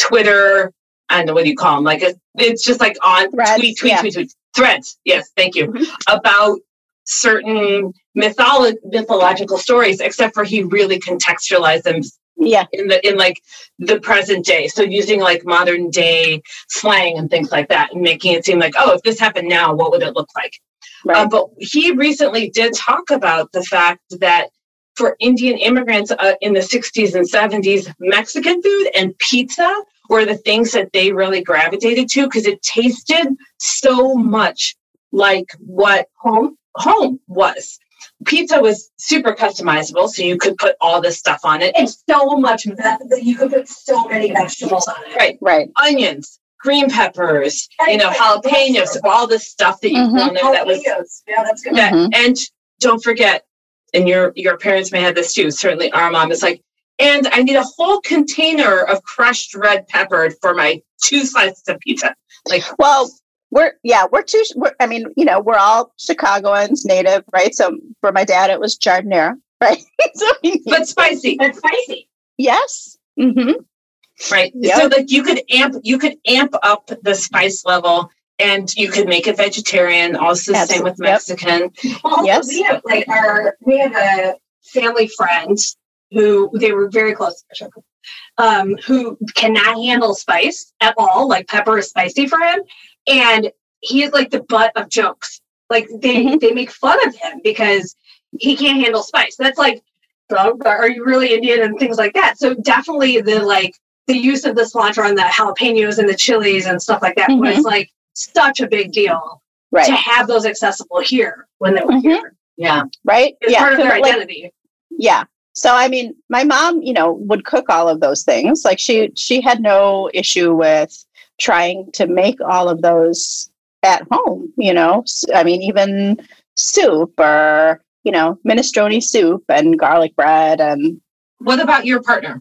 Speaker 1: twitter i don't know what do you call them like it, it's just like on
Speaker 4: Threads,
Speaker 1: tweet tweet
Speaker 4: yeah.
Speaker 1: tweet tweet threads yes thank you
Speaker 4: Mhm.
Speaker 1: about certain mytholo- mythological stories except for he really contextualized them
Speaker 4: Yeah.
Speaker 1: in the in like the present day so using like modern day slang and things like that and making it seem like oh if this happened now what would it look like
Speaker 4: Right.
Speaker 1: um, but he recently did talk about the fact that for Indian immigrants uh, in the 60s and 70s, Mexican food and pizza were the things that they really gravitated to because it tasted so much like what home home was. Pizza was super customizable, so you could put all this stuff on it.
Speaker 3: And so much of that that you could put so many vegetables on it.
Speaker 1: Right,
Speaker 4: right.
Speaker 1: onions, green peppers, you know,
Speaker 3: And-
Speaker 1: jalapenos, all this stuff that you
Speaker 4: Mhm.
Speaker 1: put on there that was
Speaker 3: Jalapenos. Yeah, that's good.
Speaker 1: that,
Speaker 4: Mhm.
Speaker 1: and don't forget and your your parents may have this too certainly our mom is like and i need a whole container of crushed red pepper for my two slices of pizza like
Speaker 4: Well, we're yeah, we're two. We're, I mean, you know, we're all Chicagoans, native, right? So for my dad, it was giardiniera, right? so
Speaker 1: but spicy
Speaker 3: It's spicy.
Speaker 4: yes, hmm
Speaker 1: right
Speaker 4: Yep.
Speaker 1: so like you could amp you could amp up the spice level and you could make it vegetarian also the same with
Speaker 4: Absolutely. Yep.
Speaker 1: mexican
Speaker 3: Also,
Speaker 4: Yes.
Speaker 3: we have like our we have a family friend who they were very close to um, who cannot handle spice at all. Like pepper is spicy for him, and he is like the butt of jokes. Like they
Speaker 4: Mhm.
Speaker 3: they make fun of him because he can't handle spice. That's like, "Oh, are you really Indian and things like that. So definitely the like the use of the cilantro and the jalapenos and the chilies and stuff like that
Speaker 4: Mhm.
Speaker 3: was like such a big deal
Speaker 4: right,
Speaker 3: to have those accessible here when they were
Speaker 4: Mhm.
Speaker 3: here.
Speaker 1: yeah
Speaker 4: right,
Speaker 3: It's
Speaker 4: yeah,
Speaker 3: part of their
Speaker 4: so, like,
Speaker 3: identity.
Speaker 4: yeah. So I mean, my mom, you know, would cook all of those things. Like she she had no issue with trying to make all of those at home. You know, I mean, even soup or you know minestrone soup and garlic bread and
Speaker 1: what about your partner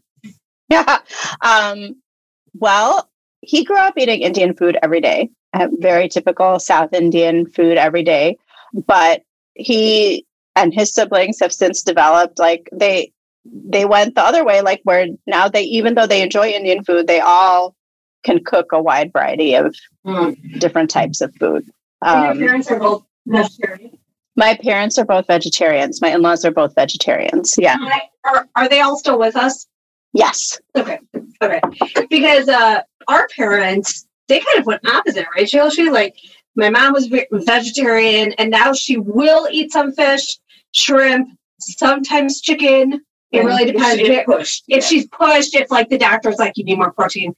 Speaker 4: Yeah. um, well, he grew up eating Indian food every day, uh, very typical South Indian food every day. But he and his siblings have since developed like they they went the other way, like where now they even though they enjoy Indian food, they all can cook a wide variety of
Speaker 1: Hmm.
Speaker 4: different types of food. Um,
Speaker 3: your parents are both vegetarian.
Speaker 4: my parents are both vegetarians. My in-laws are both vegetarians. Yeah.
Speaker 3: Are, are they all still with us?
Speaker 4: Yes.
Speaker 3: Okay. Okay. Because uh, our parents, they kind of went opposite, right, Chelsea? Like, my mom was vegetarian, and now she will eat some fish, shrimp, sometimes chicken. It really depends.
Speaker 1: She get pushed
Speaker 3: If she's pushed, if like the doctor's like, you need more protein.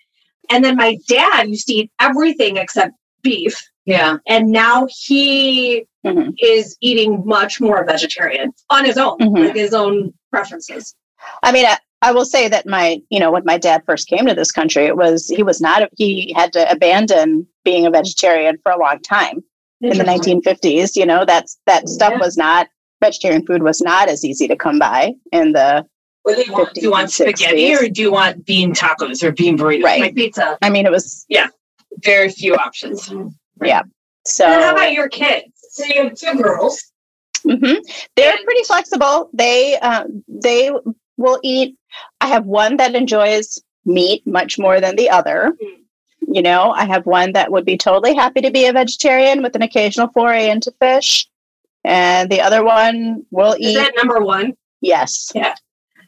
Speaker 3: And then my dad used to eat everything except beef.
Speaker 1: yeah
Speaker 3: And now he
Speaker 4: Mhm.
Speaker 3: is eating much more vegetarian on his own,
Speaker 4: Mhm.
Speaker 3: like his own preferences.
Speaker 4: I mean, I, I will say that my, you know, when my dad first came to this country, it was he was not he had to abandon being a vegetarian for a long time in the 1950s. You know, that's that stuff
Speaker 3: Yeah.
Speaker 4: was not vegetarian food was not as easy to come by in the.
Speaker 1: What do you want do you want spaghetti or do you want bean tacos or bean burritos
Speaker 4: Right.
Speaker 3: Like pizza.
Speaker 4: I mean, it was Yeah.
Speaker 1: very few options Yeah.
Speaker 4: so.
Speaker 3: And how about your kids? So you have two girls.
Speaker 4: Mm-hmm. They're
Speaker 3: And-
Speaker 4: pretty flexible. They uh, they will eat. I have one that enjoys meat much more than the other.
Speaker 3: Mm.
Speaker 4: You know, I have one that would be totally happy to be a vegetarian with an occasional foray into fish, and the other one will
Speaker 3: Is
Speaker 4: eat.
Speaker 3: that number one?
Speaker 4: yes.
Speaker 3: I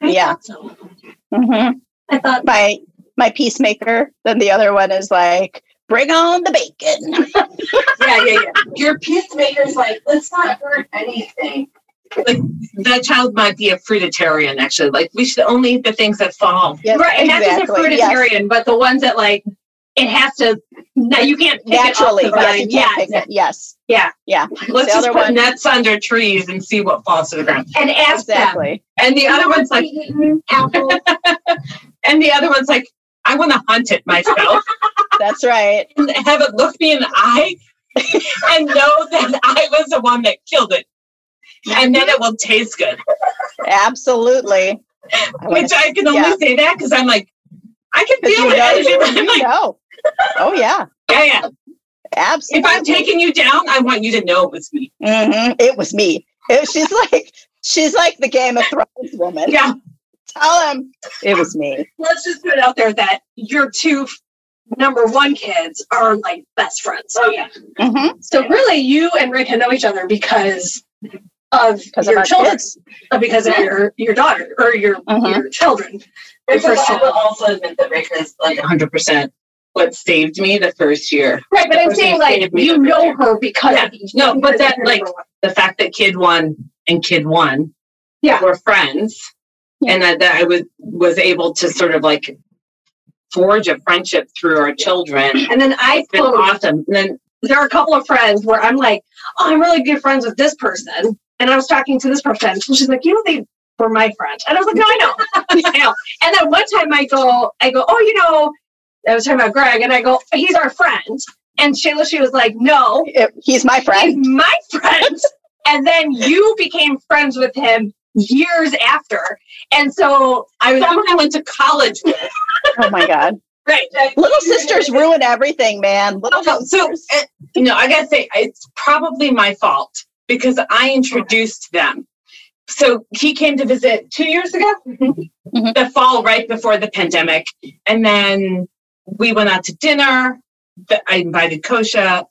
Speaker 4: Yeah.
Speaker 3: thought so.
Speaker 4: hmm
Speaker 3: I thought
Speaker 4: My my peacemaker. Then the other one is like, bring on the bacon.
Speaker 1: yeah, yeah, yeah. Your peacemaker's like, let's not hurt anything. Like that child might be a fruitarian, actually. Like we should only eat the things that fall.
Speaker 4: Yes,
Speaker 3: right, and not just a
Speaker 4: exactly. Yes.
Speaker 3: fruitarian, but the ones that like it has to. No, you can't pick
Speaker 4: Naturally,
Speaker 3: It off the
Speaker 4: yes, you can't
Speaker 3: Yeah,
Speaker 4: pick it. yes,
Speaker 3: yeah.
Speaker 4: yeah.
Speaker 1: Let's
Speaker 4: The
Speaker 1: just put
Speaker 4: one-
Speaker 1: nets under trees and see what falls to the ground.
Speaker 3: and ask them.
Speaker 1: And the other one's like,
Speaker 3: apple.
Speaker 1: and the other one's like, I want to hunt it myself
Speaker 4: That's right.
Speaker 1: and have it look me in the eye and know that I was the one that killed it. And then it will taste good.
Speaker 4: Absolutely. I
Speaker 1: Which I can only
Speaker 4: yeah.
Speaker 1: say that because I'm like, I can feel
Speaker 4: you
Speaker 1: the
Speaker 4: know,
Speaker 1: energy. but I'm like,
Speaker 4: know. Oh yeah,
Speaker 1: yeah, yeah.
Speaker 4: absolutely.
Speaker 1: If I'm taking you down, I want you to know it was me.
Speaker 4: Mhm, It was me. It- she's like she's like the Game of Thrones woman.
Speaker 1: Yeah.
Speaker 4: Tell him it was me.
Speaker 3: Let's just put it out there that your two number one kids are like best friends.
Speaker 1: Oh yeah.
Speaker 4: Mhm,
Speaker 3: So really, you and Rekha know each other because of
Speaker 4: Because of
Speaker 3: your
Speaker 4: our
Speaker 3: children,
Speaker 4: kids.
Speaker 3: uh, because of your your daughter or your
Speaker 4: Mhm.
Speaker 3: your children. Your
Speaker 1: Because
Speaker 3: first
Speaker 1: I will also admit that Rick is like 100% what saved me the first year.
Speaker 3: Right, but I'm saying like you know
Speaker 1: year.
Speaker 3: her because
Speaker 1: Yeah. No, but that, like. The fact that kid one and kid one
Speaker 3: Yeah.
Speaker 1: were friends
Speaker 4: Yeah.
Speaker 1: and that, that I was, was able to sort of like forge a friendship through our children.
Speaker 3: and then I
Speaker 1: It's been awesome. And then
Speaker 3: there are a couple of friends where I'm like, oh, I'm really good friends with this person. And I was talking to this person, and she's like, you know, they were my friend. And I was like, no, I know. I know. And then one time I go, I go, oh, you know, I was talking about Greg, and I go, he's our friend. And Shayla, she was like, no,
Speaker 4: he's my
Speaker 3: he's
Speaker 4: friend.
Speaker 3: my friend. and then you became friends with him years after. And so
Speaker 1: I was someone I went to college with.
Speaker 4: Oh my god.
Speaker 3: right,
Speaker 4: Little sisters ruin everything, man. Little
Speaker 1: So, so
Speaker 4: sisters.
Speaker 1: uh, you know, I gotta say, it's probably my fault because I introduced them. So he came to visit two years ago,
Speaker 4: Mhm.
Speaker 1: the fall right before the pandemic, and then we went out to dinner. I invited Kosha.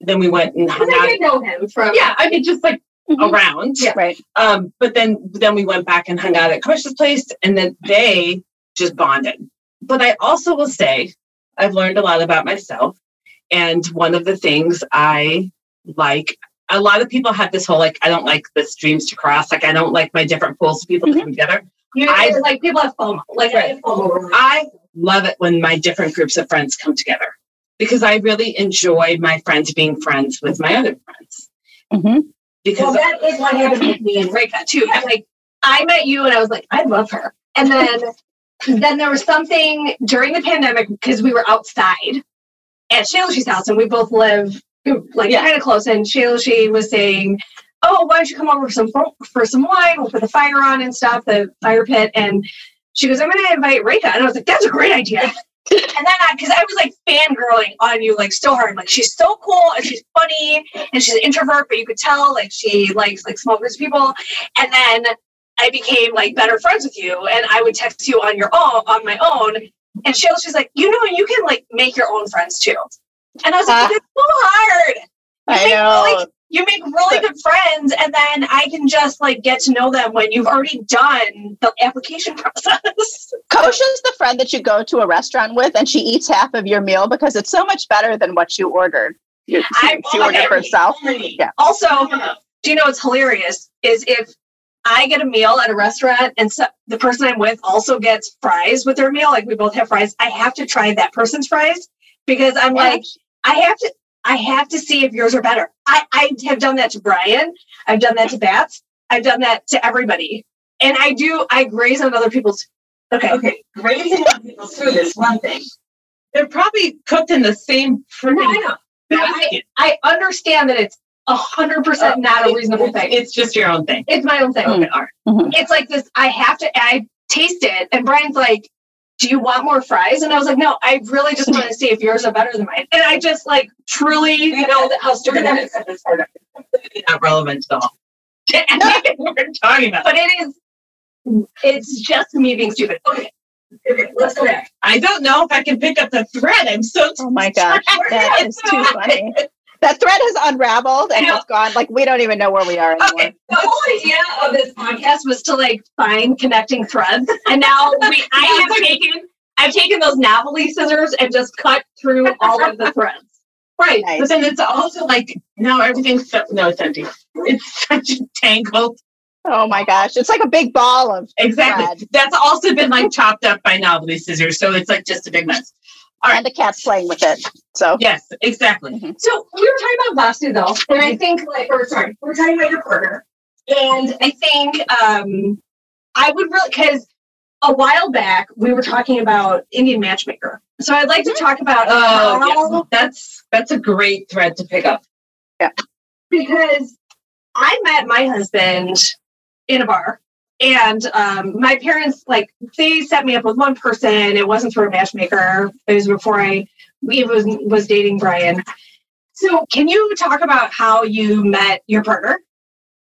Speaker 1: Then we went and hung
Speaker 3: I
Speaker 1: out.
Speaker 3: did know him from
Speaker 1: Yeah, I mean, just like
Speaker 4: Mhm.
Speaker 1: around.
Speaker 3: Yeah.
Speaker 4: Right.
Speaker 1: Um, but then then we went back and hung out at Kosha's place, and then they just bonded. But I also will say I've learned a lot about myself, and one of the things I like. A lot of people have this whole like I don't like the streams to cross. Like I don't like my different pools of people to come together.
Speaker 3: You.
Speaker 1: I-
Speaker 3: like people have FOMO. Like I have FOMO.
Speaker 1: I love it when my different groups of friends come together because I really enjoy my friends being friends with my other friends.
Speaker 4: Mhm.
Speaker 1: Because
Speaker 3: Well, that is what happened with me and Rekha too. Like, I met you and I was like, I love her. And then, then there was something during the pandemic because we were outside at Shayla's house and we both live like
Speaker 1: Yeah.
Speaker 3: kind of close. And Shayla was saying, "Oh, why don't you come over for some for some wine? We'll put the fire on and stuff, the fire pit." And she goes, "I'm going to invite Rekha," and I was like, "That's a great idea." and then, I because I was like fangirling on you like so hard, like she's so cool and she's funny and she's an introvert, but you could tell like she likes like small groups of people. And then I became like better friends with you, and I would text you on your own, on my own. And she was she's like, you know, you can like make your own friends too. And I was like,
Speaker 4: Ah.
Speaker 3: it's so hard.
Speaker 4: I know.
Speaker 3: really- You make really good friends, and then I can just like get to know them when you've already done the application process.
Speaker 4: Kosha's the friend that you go to a restaurant with and she eats half of your meal because it's so much better than what you ordered. You,
Speaker 3: I-
Speaker 4: she ordered
Speaker 3: okay.
Speaker 4: for herself. Yeah.
Speaker 3: Also, do you know what's hilarious is if I get a meal at a restaurant and so, the person I'm with also gets fries with their meal, like we both have fries, I have to try that person's fries because I'm like, I have to. I have to see if yours are better. I, I have done that to Brian. I've done that to Bats. I've done that to everybody. And I do, I graze on other people's. Okay.
Speaker 1: Okay, grazing on people's food is one thing. They're probably cooked in the same
Speaker 3: No, I
Speaker 1: freaking.
Speaker 3: No, I,
Speaker 1: basket.
Speaker 3: I understand that it's a hundred percent not a reasonable
Speaker 1: It's-
Speaker 3: thing.
Speaker 1: It's just your own thing.
Speaker 3: It's my own thing.
Speaker 4: Mm.
Speaker 1: Okay, all right.
Speaker 4: Mhm.
Speaker 3: It's like this. I have to. I taste it, and Brian's like, "Do you want more fries?" And I was like, "No, I really just want to see if yours are better than mine." And I just like truly you know that how stupid it is.
Speaker 1: It's completely not relevant at all. what we're talking about.
Speaker 3: But it is. It's just me being stupid. Okay. Okay, let's go back.
Speaker 1: I don't know if I can pick up the thread. I'm so
Speaker 4: Oh my gosh, that is too funny. That thread has unraveled and it's gone. Like we don't even know where we are anymore.
Speaker 3: Okay, the whole idea of this podcast was to like find connecting threads, and now we, I have taken, I've taken those Navily scissors and just cut through all of the threads.
Speaker 1: Right.
Speaker 4: Nice.
Speaker 1: But then it's also like now everything's so, no, it's empty. It's such a tangled.
Speaker 4: Oh my gosh. It's like a big ball of
Speaker 1: Exactly.
Speaker 4: Thread.
Speaker 1: That's also been like chopped up by novelty scissors. So it's like just a big mess. All right.
Speaker 4: and the cat's playing with it. So
Speaker 1: Yes, exactly.
Speaker 3: So we were talking about Vastu though, and I think like, or sorry, we are talking about your partner, and I think um, I would really because a while back we were talking about Indian Matchmaker. So I'd like to talk about
Speaker 1: Oh, yes. That's that's a great thread to pick up.
Speaker 3: Yeah, because I met my husband in a bar. And um, my parents, like, they set me up with one person. It wasn't through a matchmaker. It was before I we was was dating Brian. So, can you talk about how you met your partner?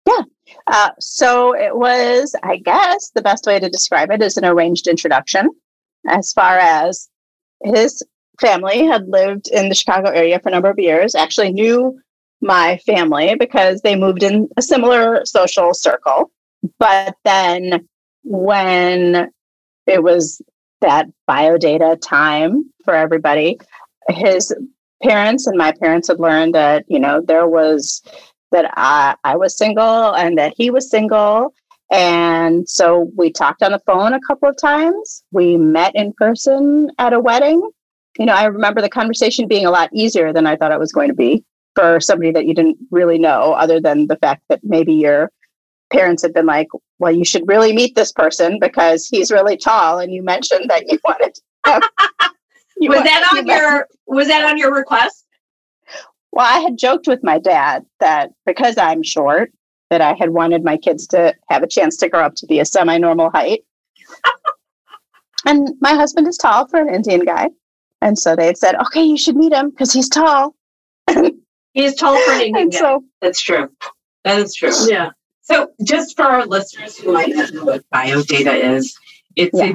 Speaker 3: Yeah.
Speaker 4: Uh, so it was, I guess, the best way to describe it is an arranged introduction. As far as his family had lived in the Chicago area for a number of years, actually knew my family because they moved in a similar social circle. But then when it was that biodata time for everybody, his parents and my parents had learned that, you know, there was that I, I was single and that he was single. And so we talked on the phone a couple of times. We met in person at a wedding. You know, I remember the conversation being a lot easier than I thought it was going to be for somebody that you didn't really know, other than the fact that maybe your parents had been like, well, you should really meet this person because he's really tall. And you mentioned that you wanted to have. you
Speaker 3: was
Speaker 4: wa-
Speaker 3: that
Speaker 4: you
Speaker 3: on
Speaker 4: met-
Speaker 3: your was that on your request?
Speaker 4: Well, I had joked with my dad that because I'm short, that I had wanted my kids to have a chance to grow up to be a semi normal height. and my husband is tall for an Indian guy. And so they had said, okay, you should meet him because he's tall.
Speaker 3: He's tall for an Indian
Speaker 4: And
Speaker 3: guy.
Speaker 4: so,
Speaker 1: That's true. That is true.
Speaker 3: Yeah.
Speaker 1: So, just for our listeners who might not know what biodata is, it's
Speaker 4: Yeah.
Speaker 1: a,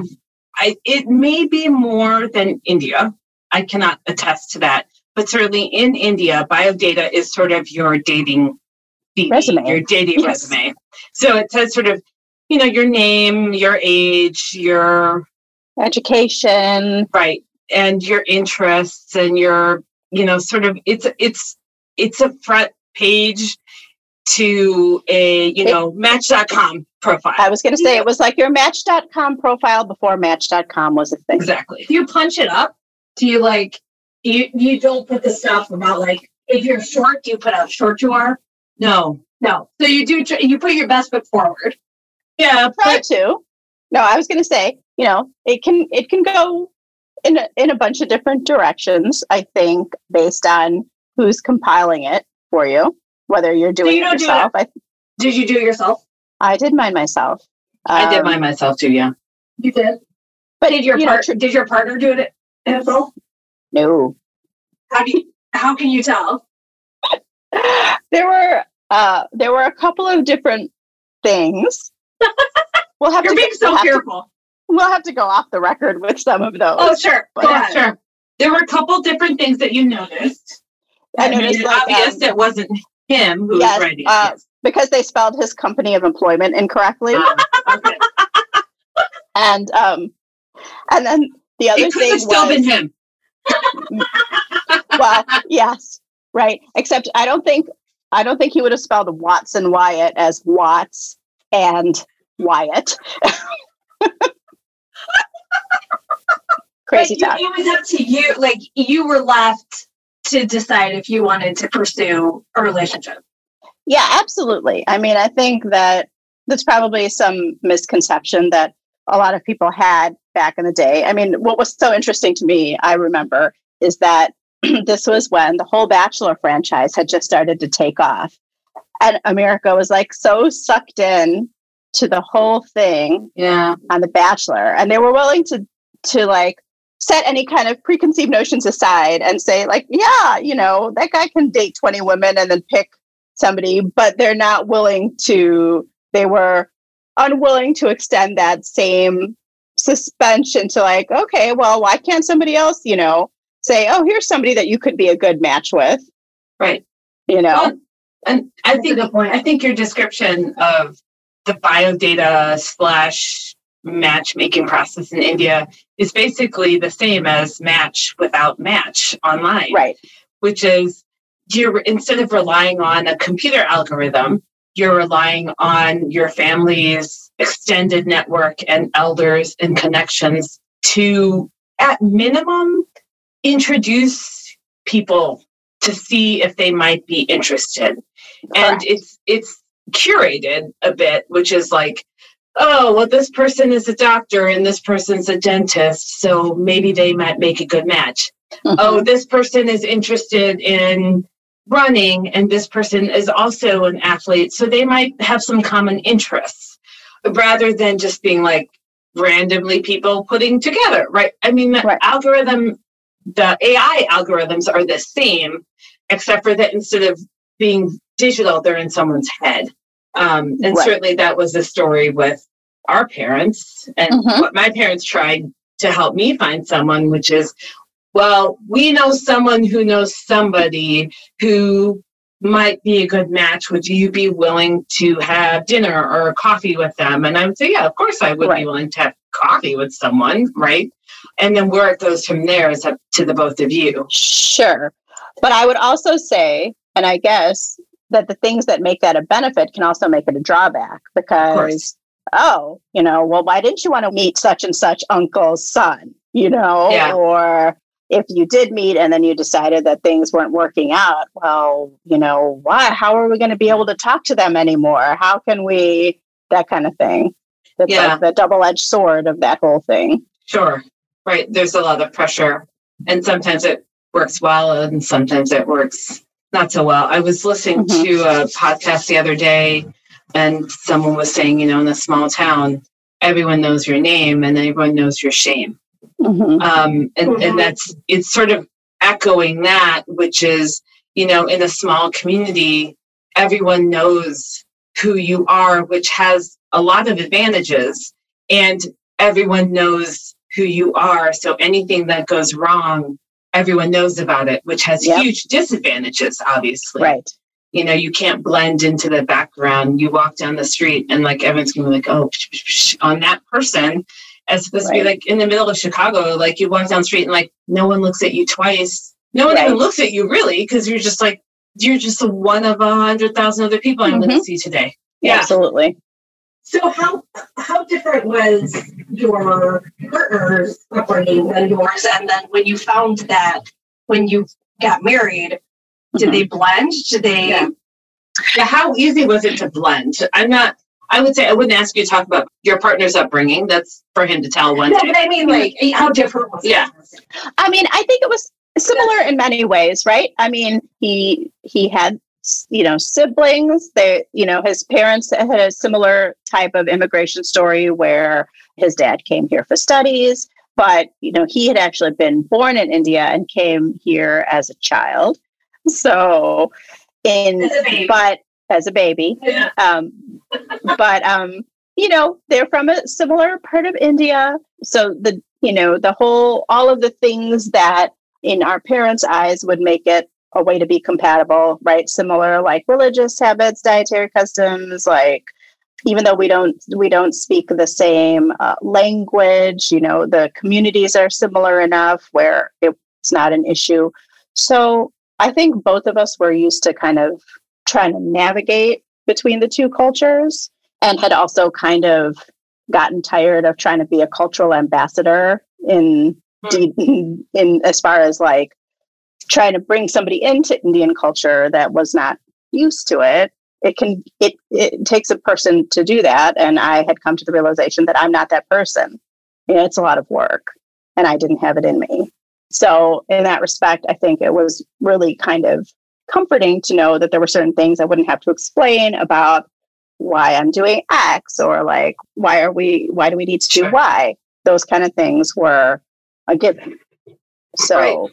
Speaker 1: I, it may be more than India. I cannot attest to that, but certainly in India, biodata is sort of your dating CV,
Speaker 4: Resume.
Speaker 1: your dating
Speaker 4: Yes.
Speaker 1: resume. So it says sort of, you know, your name, your age, your
Speaker 4: education.
Speaker 1: right, and your interests, and your, you know, sort of it's it's it's a front page to a you
Speaker 4: It-
Speaker 1: know Match.com profile.
Speaker 4: I was going to say it was like your Match.com profile before Match.com was a thing.
Speaker 1: Exactly.
Speaker 3: Do you punch it up? Do you like you you don't put the stuff about like if you're short, do you put how short you are?
Speaker 1: No.
Speaker 3: No. So you do you put your best foot forward.
Speaker 1: Yeah,
Speaker 4: try
Speaker 1: but
Speaker 4: to. No, I was going to say, you know, it can it can go in a, in a bunch of different directions. I think based on who's compiling it for you, whether you're doing
Speaker 3: you
Speaker 4: it
Speaker 3: don't do
Speaker 4: yourself. I
Speaker 3: Did you do it yourself?
Speaker 4: I did mine myself.
Speaker 1: I did
Speaker 4: Um,
Speaker 1: mine myself too. Yeah.
Speaker 3: You did.
Speaker 4: But
Speaker 3: Did your
Speaker 4: you know, tr-
Speaker 3: did your partner do it as well?
Speaker 4: no,
Speaker 3: How do you how can you tell?
Speaker 4: there were uh, there were a couple of different things. We'll have
Speaker 3: You're
Speaker 4: to
Speaker 3: being
Speaker 4: we'll
Speaker 3: so
Speaker 4: have to-
Speaker 3: careful.
Speaker 4: we'll have to go off the record with some of those.
Speaker 3: Oh sure. Go ahead.
Speaker 1: Sure. There were a couple different things that you noticed.
Speaker 4: I noticed
Speaker 1: it
Speaker 4: like,
Speaker 1: obvious
Speaker 4: um,
Speaker 1: it wasn't him who
Speaker 4: yes,
Speaker 1: was writing.
Speaker 4: uh,
Speaker 1: it.
Speaker 4: because they spelled his company of employment incorrectly.
Speaker 1: Yes. Um, okay.
Speaker 4: and um and then the other
Speaker 1: It could
Speaker 4: thing
Speaker 1: have still
Speaker 4: was,
Speaker 1: been him.
Speaker 4: well yes right except i don't think i don't think he would have spelled watson wyatt as watts and wyatt crazy
Speaker 3: But you- It was up to you. Like you were left to decide if you wanted to pursue a relationship.
Speaker 4: yeah absolutely i mean i think that that's probably some misconception that a lot of people had back in the day i mean what was so interesting to me i remember is that this was when the whole bachelor franchise had just started to take off and america was like so sucked in to the whole thing
Speaker 1: Yeah.
Speaker 4: on the bachelor and they were willing to to like set any kind of preconceived notions aside and say like yeah you know that guy can date 20 women and then pick somebody but they're not willing to they were unwilling to extend that same suspension to like okay well why can't somebody else you know say oh here's somebody that you could be a good match with
Speaker 1: Right.
Speaker 4: you know
Speaker 1: Well, and I
Speaker 3: That's a
Speaker 1: think
Speaker 3: good point.
Speaker 1: I think your description of the bio data slash matchmaking process in India is basically the same as match without match online.
Speaker 4: Right.
Speaker 1: Which is you're instead of relying on a computer algorithm, you're relying on your family's extended network and elders and connections to at minimum introduce people to see if they might be interested. Correct. And it's it's curated a bit, which is like, oh, well, this person is a doctor and this person's a dentist, so maybe they might make a good match. Mm-hmm. Oh, this person is interested in running and this person is also an athlete, so they might have some common interests rather than just being like randomly people putting together, right? I mean, the right. algorithm, the AI algorithms are the same, except for that instead of being digital, they're in someone's head. Um, and right. certainly that was the story with our parents and mm-hmm. what my parents tried to help me find someone, which is, well, we know someone who knows somebody who might be a good match. Would you be willing to have dinner or coffee with them? And I would say, yeah, of course I would right. be willing to have coffee with someone, right? And then where it goes from there is up to the both of you.
Speaker 4: Sure. But I would also say, and I guess that the things that make that a benefit can also make it a drawback because oh you know well why didn't you want to meet such and such uncle's son you know? Yeah. or if you did meet and then you decided that things weren't working out well you know why how are we going to be able to talk to them anymore? How can we that kind of thing it's yeah. like the double-edged sword of that whole thing.
Speaker 1: Sure. Right there's a lot of pressure and sometimes it works well and sometimes it works not so well. I was listening mm-hmm. to a podcast the other day, and someone was saying, you know, in a small town, everyone knows your name and everyone knows your shame. Mm-hmm. Um, and, mm-hmm. and that's it's sort of echoing that, which is, you know, in a small community, everyone knows who you are, which has a lot of advantages, and everyone knows who you are. So anything that goes wrong everyone knows about it, which has yep. huge disadvantages, obviously.
Speaker 4: Right.
Speaker 1: You know, you can't blend into the background. You walk down the street and like everyone's gonna be like, oh, psh, psh, psh, on that person, as opposed right. to be like in the middle of Chicago, like you walk down the street and like no one looks at you twice. No one right. even looks at you really because you're just like you're just one of a hundred thousand other people I'm mm-hmm. going to see today.
Speaker 4: Yeah, absolutely.
Speaker 3: So how how different was your partner's upbringing than yours? And then when you found that when you got married, did mm-hmm. they blend? Did they?
Speaker 1: Yeah. yeah. How easy was it to blend? I'm not. I would say I wouldn't ask you to talk about your partner's upbringing. That's for him to tell one.
Speaker 3: No, but I mean, like, how different was
Speaker 1: yeah.
Speaker 3: it?
Speaker 4: I mean, I think it was similar in many ways, right? I mean, he he had you know siblings they you know his parents had a similar type of immigration story where his dad came here for studies but you know he had actually been born in india and came here as a child. So in
Speaker 3: as
Speaker 4: but as a baby.
Speaker 3: Yeah.
Speaker 4: um, but um you know they're from a similar part of india. So the you know the whole all of the things that in our parents eyes would make it a way to be compatible, right? Similar like religious habits, dietary customs, like even though we don't we don't speak the same uh, language, you know, the communities are similar enough where it's not an issue. So I think both of us were used to kind of trying to navigate between the two cultures and had also kind of gotten tired of trying to be a cultural ambassador in hmm. in as far as like trying to bring somebody into Indian culture that was not used to it, it can it it takes a person to do that. And I had come to the realization that I'm not that person. You know, it's a lot of work, and I didn't have it in me. So in that respect, I think it was really kind of comforting to know that there were certain things I wouldn't have to explain about why I'm doing X or like why are we why do we need to do Y? Those kind of things were a given. So right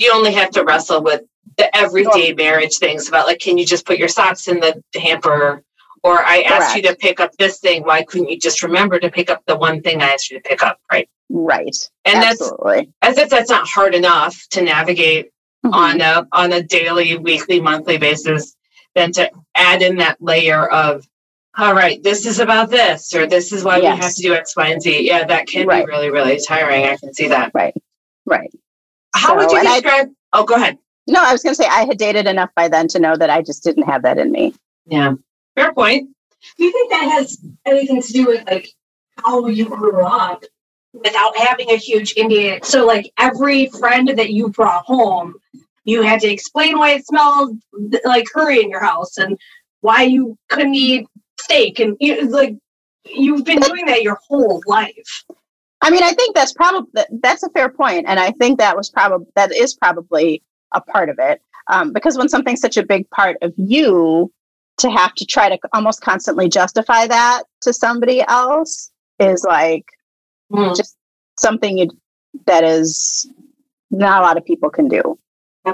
Speaker 1: you only have to wrestle with the everyday marriage things about like, can you just put your socks in the hamper? Or I Correct. asked you to pick up this thing. Why couldn't you just remember to pick up the one thing I asked you to pick up? Right.
Speaker 4: Right.
Speaker 1: And Absolutely. that's as if that's not hard enough to navigate mm-hmm. on a on a daily, weekly, monthly basis, than to add in that layer of all right, this is about this, or this is why
Speaker 4: Yes.
Speaker 1: we have to do X, Y, and Z. Yeah, that can
Speaker 4: Right.
Speaker 1: be really, really tiring. I can see that.
Speaker 4: Right. Right.
Speaker 1: How would you
Speaker 4: and I-
Speaker 1: describe? oh, go ahead.
Speaker 4: No, I was going to say I had dated enough by then to know that I just didn't have that in me.
Speaker 1: Yeah, fair point.
Speaker 3: Do you think that has anything to do with like how you grew up without having a huge Indian? So like every friend that you brought home, you had to explain why it smelled like curry in your house and why you couldn't eat steak and you like you've been doing that your whole life.
Speaker 4: I mean, I think that's probably that's a fair point, and I think that was probably that is probably a part of it um, because when something's such a big part of you, to have to try to almost constantly justify that to somebody else is like
Speaker 1: Hmm,
Speaker 4: just something you that is not a lot of people can do.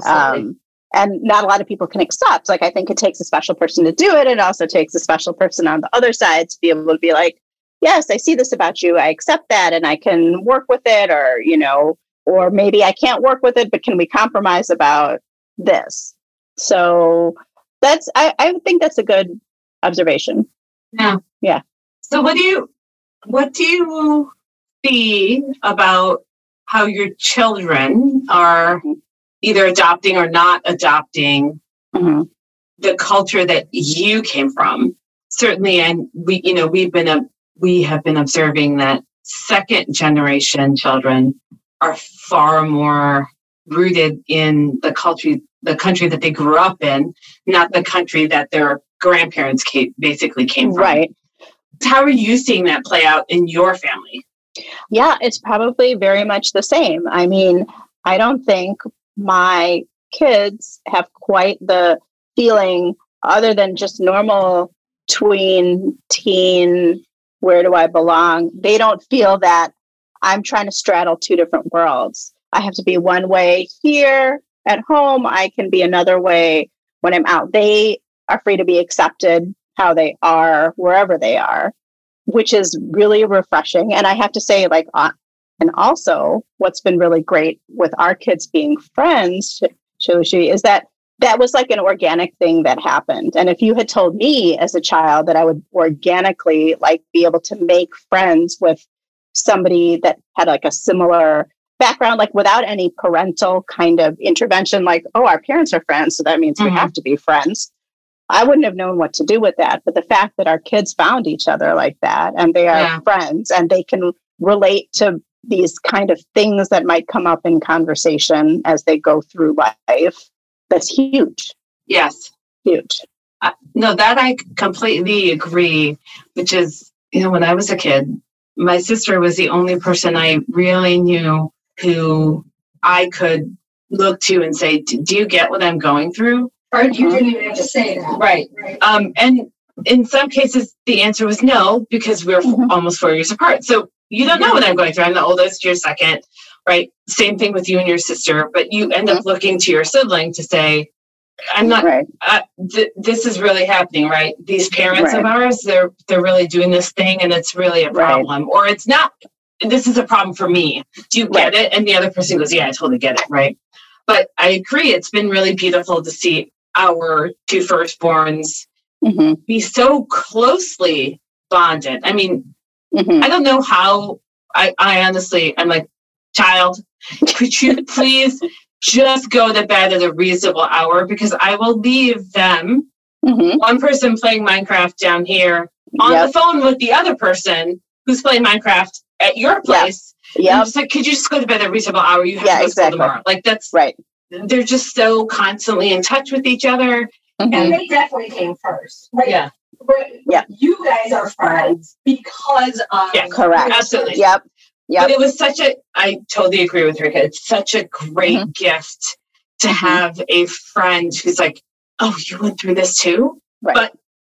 Speaker 4: um, and not a lot of people can accept. Like I think it takes a special person to do it. It also takes a special person on the other side to be able to be like, yes, I see this about you. I accept that, and I can work with it, or you know, or maybe I can't work with it, but can we compromise about this? So that's I, I think that's a good observation. Yeah. Yeah.
Speaker 1: So what do you what do you see about how your children are either adopting or not adopting
Speaker 4: Mhm.
Speaker 1: the culture that you came from? Certainly, and we you know we've been a we have been observing that second generation children are far more rooted in the culture the country that they grew up in, not the country that their grandparents came, basically came from.
Speaker 4: Right.
Speaker 1: How are you seeing that play out in your family?
Speaker 4: Yeah, it's probably very much the same. I mean, I don't think my kids have quite the feeling, other than just normal tween, teen, where do I belong? They don't feel that I'm trying to straddle two different worlds. I have to be one way here at home, I can be another way when I'm out. They are free to be accepted how they are, wherever they are which is really refreshing. And I have to say, like, uh, and also what's been really great with our kids being friends, Shoshi, is that that was like an organic thing that happened. And if you had told me as a child that I would organically like be able to make friends with somebody that had like a similar background, like without any parental kind of intervention, like, oh, our parents are friends, so that means we
Speaker 1: Mhm.
Speaker 4: have to be friends. I wouldn't have known what to do with that. But the fact that our kids found each other like that and they are
Speaker 1: Yeah.
Speaker 4: friends and they can relate to these kind of things that might come up in conversation as they go through life, that's huge,
Speaker 1: Yes.
Speaker 4: huge.
Speaker 1: Uh, no, that I completely agree, which is, you know, when I was a kid, my sister was the only person I really knew who I could look to and say, Do you get what I'm going through?
Speaker 3: Or you didn't even have to say that.
Speaker 1: Right.
Speaker 3: Right.
Speaker 1: Um, and in some cases, the answer was no, because we we're
Speaker 4: Mhm.
Speaker 1: almost four years apart. So you don't know what I'm going through. I'm the oldest, you're second, right? Same thing with you and your sister, but you end up looking to your sibling to say, I'm not,
Speaker 4: right.
Speaker 1: uh, th- this is really happening, right? These parents of ours, they're, they're really doing this thing and it's really a
Speaker 4: Right.
Speaker 1: problem, or it's not, this is a problem for me. Do you get it? And the other person goes, yeah, I totally get it, right? But I agree, it's been really beautiful to see our two firstborns
Speaker 4: hmm
Speaker 1: be so closely bonded. I mean,
Speaker 4: hmm
Speaker 1: I don't know how I, I honestly I'm like, child, could you please just go to bed at a reasonable hour because I will leave them,
Speaker 4: hmm
Speaker 1: one person playing Minecraft down here on
Speaker 4: Yep.
Speaker 1: the phone with the other person who's playing Minecraft at your place. I'm
Speaker 4: Yep.
Speaker 1: like, could you just go to bed at a reasonable hour? You have
Speaker 4: Yeah,
Speaker 1: to go to
Speaker 4: exactly.
Speaker 1: tomorrow. Like that's
Speaker 4: Right.
Speaker 1: they're just so constantly in touch with each other.
Speaker 4: Mhm.
Speaker 3: And they definitely came first. Like,
Speaker 1: Yeah.
Speaker 3: but
Speaker 4: Yeah.
Speaker 3: You guys are friends because of
Speaker 1: Yeah,
Speaker 4: Correct.
Speaker 1: Absolutely.
Speaker 4: Yep. Yep.
Speaker 1: But it was such a, I totally agree with Rekha. It's such a great
Speaker 4: Mm-hmm.
Speaker 1: gift to
Speaker 4: Mhm.
Speaker 1: have a friend who's like, oh, you went through this too?
Speaker 4: Right.
Speaker 1: But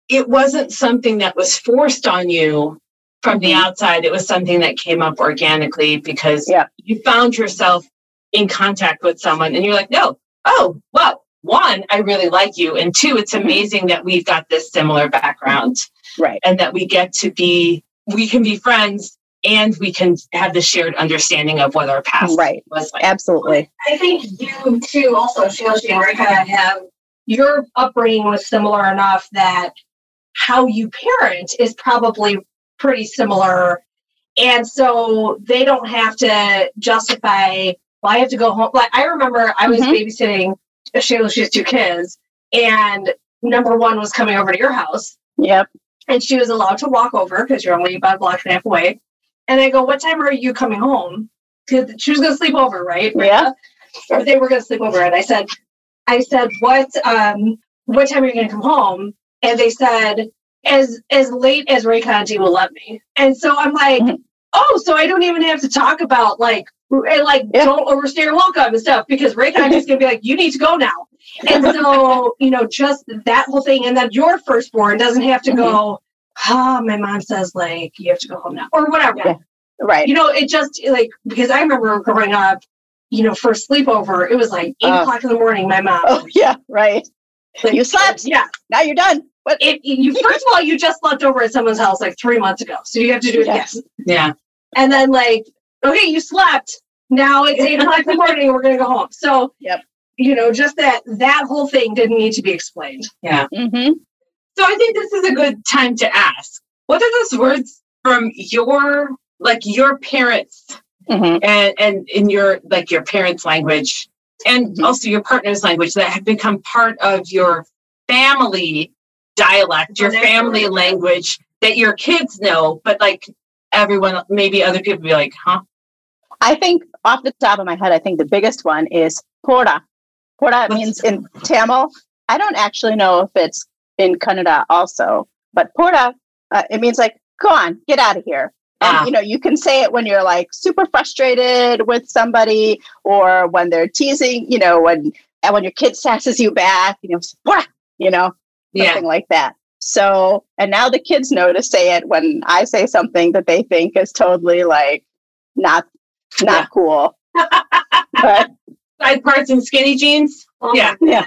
Speaker 1: it wasn't something that was forced on you from the
Speaker 4: Mhm.
Speaker 1: outside. It was something that came up organically because
Speaker 4: Yeah.
Speaker 1: you found yourself in contact with someone and you're like, no, oh, well, one, I really like you. And two, it's
Speaker 4: Mm-hmm.
Speaker 1: amazing that we've got this similar background
Speaker 4: Right.
Speaker 1: and that we get to be we can be friends and we can have the shared understanding of what our past
Speaker 4: Right.
Speaker 1: was like.
Speaker 4: Absolutely.
Speaker 3: I think you too, also Shoshi and Rekha, have your upbringing was similar enough that how you parent is probably pretty similar. And so they don't have to justify, well, I have to go home. Like I remember I was
Speaker 4: Mhm.
Speaker 3: babysitting Shayla, she has two kids, and number one was coming over to your house
Speaker 4: Yep.
Speaker 3: and she was allowed to walk over because you're only about a block and a half away. And I go, "What time are you coming home?" Because she was going to sleep over, right?
Speaker 4: Yeah.
Speaker 3: Or they were going to sleep over, and I said, "I said, what? Um, what time are you going to come home?" And they said, "As as late as Ray Conti will let me." And so I'm like,
Speaker 4: Mhm.
Speaker 3: "Oh, so I don't even have to talk about like." And like,
Speaker 4: Yeah.
Speaker 3: don't overstay your welcome and stuff because Ray Conti's gonna be like, you need to go now. And so, you know, just that whole thing. And then your firstborn doesn't have to go, oh, my mom says like you have to go home now or whatever.
Speaker 4: Yeah. Right.
Speaker 3: You know, it just like because I remember growing up, you know, for sleepover, it was like eight
Speaker 4: Uh.
Speaker 3: o'clock in the morning. My mom,
Speaker 4: Oh yeah. Right.
Speaker 3: like,
Speaker 4: you slept.
Speaker 3: yeah.
Speaker 4: Now you're done. What?
Speaker 3: It, you first of all, you just slept over at someone's house like three months ago, so you have to do it
Speaker 4: Yes.
Speaker 3: again.
Speaker 1: Yeah.
Speaker 3: And then like, okay, you slept. Now it's eight o'clock in the morning, and we're gonna go home. So,
Speaker 4: Yep.
Speaker 3: you know, just that that whole thing didn't need to be explained. Yeah.
Speaker 4: Mm-hmm.
Speaker 1: So I think this is a good time to ask what are those words from your like your parents
Speaker 4: Mm-hmm.
Speaker 1: and and in your like your parents' language and
Speaker 4: Mhm.
Speaker 1: also your partner's language that have become part of your family dialect, your family language that your kids know, but like everyone, maybe other people be like, huh?
Speaker 4: I think off the top of my head, I think the biggest one is pora. Pora means in Tamil. I don't actually know if it's in Kannada also, but Porta, uh, it means like, go on, get out of here. And
Speaker 1: Ah.
Speaker 4: you know, you can say it when you're like super frustrated with somebody, or when they're teasing. You know, when and when your kid sasses you back, you know, pora, you know,
Speaker 1: Yeah.
Speaker 4: like that. So, and now the kids know to say it when I say something that they think is totally like not not
Speaker 1: Yeah.
Speaker 4: cool. but
Speaker 1: Side parts and skinny jeans. Yeah.
Speaker 4: yeah,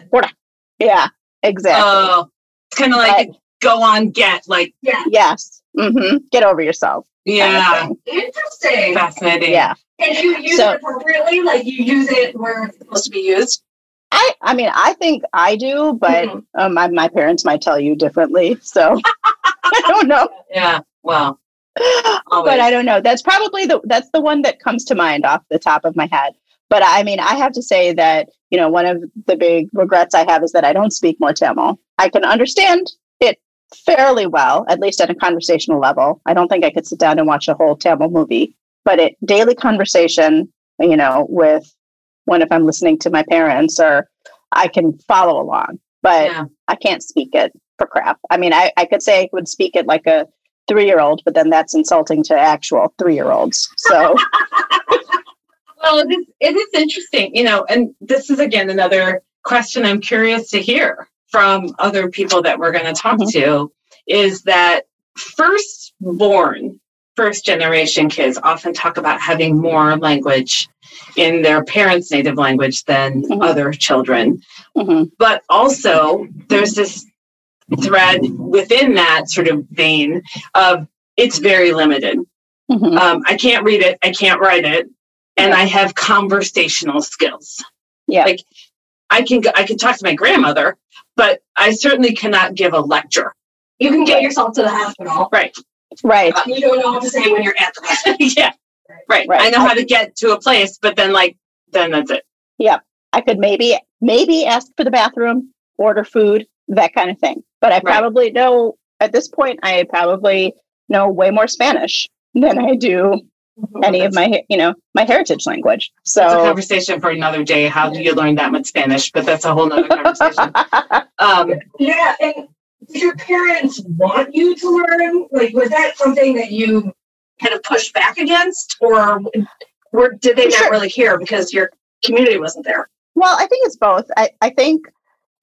Speaker 4: yeah, exactly.
Speaker 1: Oh, kind of like go on, get like,
Speaker 3: yeah.
Speaker 4: yes. hmm Get over yourself. kind of
Speaker 1: yeah.
Speaker 3: Interesting.
Speaker 1: fascinating.
Speaker 4: Yeah.
Speaker 3: And you use
Speaker 4: So-
Speaker 3: it appropriately, like you use it where it's supposed to be used.
Speaker 4: I, I mean, I think I do, but
Speaker 3: Mhm.
Speaker 4: um, my, my parents might tell you differently. So I don't know.
Speaker 1: Yeah. Well,
Speaker 4: but I don't know. That's probably the that's the one that comes to mind off the top of my head. But I mean, I have to say that you know one of the big regrets I have is that I don't speak more Tamil. I can understand it fairly well, at least at a conversational level. I don't think I could sit down and watch a whole Tamil movie, but it daily conversation, you know, with when if I'm listening to my parents or I can follow along, but
Speaker 1: yeah.
Speaker 4: I can't speak it for crap. I mean, I, I could say I would speak it like a three year old, but then that's insulting to actual three year olds. So,
Speaker 1: Well, it is, it is interesting, you know, and this is again another question I'm curious to hear from other people that we're going to talk
Speaker 4: Mhm.
Speaker 1: to is that firstborn, first generation kids often talk about having more language in their parents' native language than
Speaker 4: Mhm.
Speaker 1: other children.
Speaker 4: mhm,
Speaker 1: But also, there's this thread within that sort of vein of it's very limited
Speaker 4: mhm.
Speaker 1: um, I can't read it, I can't write it, and I have conversational skills.
Speaker 4: Yeah.
Speaker 1: like I can I can talk to my grandmother, but I certainly cannot give a lecture.
Speaker 3: You can get yourself to the hospital.
Speaker 1: Right?
Speaker 4: right.
Speaker 3: Uh, you don't know what to say when you're at the hospital.
Speaker 1: yeah, right.
Speaker 4: Right.
Speaker 1: I know how to get to a place, but then like then that's it. Yeah.
Speaker 4: I could maybe, maybe ask for the bathroom, order food, that kind of thing. But I
Speaker 1: Right.
Speaker 4: probably know at this point, I probably know way more Spanish than I do any of my, you know, my heritage language.
Speaker 1: It's a
Speaker 4: So,
Speaker 1: conversation for another day. How do you learn that much Spanish? But that's a whole nother conversation. Um,
Speaker 3: Yeah, and did your parents want you to learn? Like, was that something that you kind of pushed back against, or were, did they not
Speaker 4: Sure.
Speaker 3: really care because your community wasn't there?
Speaker 4: Well, I think it's both. I, I think,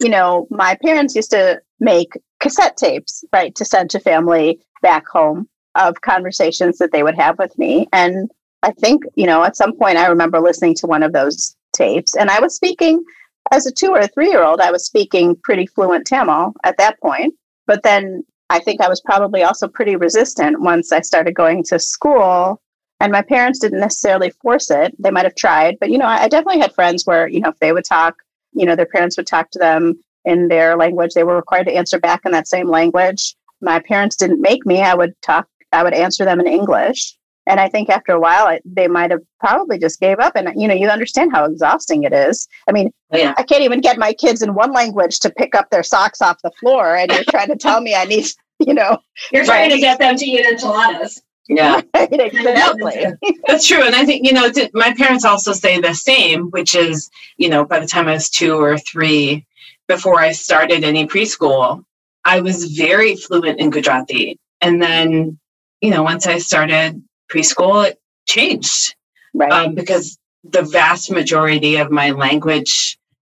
Speaker 4: you know, my parents used to make cassette tapes, right, to send to family back home of conversations that they would have with me. And I think, you know, at some point I remember listening to one of those tapes and I was speaking as a two or three year old, I was speaking pretty fluent Tamil at that point. But then I think I was probably also pretty resistant once I started going to school and my parents didn't necessarily force it they might have tried but you know I, I definitely had friends where you know if they would talk you know their parents would talk to them in their language they were required to answer back in that same language my parents didn't make me, I would talk, I would answer them in English. And I think after a while, it, they might have probably just gave up. And, you know, you understand how exhausting it is. I mean,
Speaker 1: Oh, yeah.
Speaker 4: I can't even get my kids in one language to pick up their socks off the floor. And you're trying to tell me I need, you know,
Speaker 3: You're trying
Speaker 1: Right.
Speaker 3: to get them to eat enchiladas.
Speaker 1: Yeah.
Speaker 4: exactly.
Speaker 1: That's true. And I think, you know, my parents also say the same, which is, you know, by the time I was two or three, before I started any preschool, I was very fluent in Gujarati. And then, you know, once I started preschool, it changed
Speaker 4: Right.
Speaker 1: um, because the vast majority of my language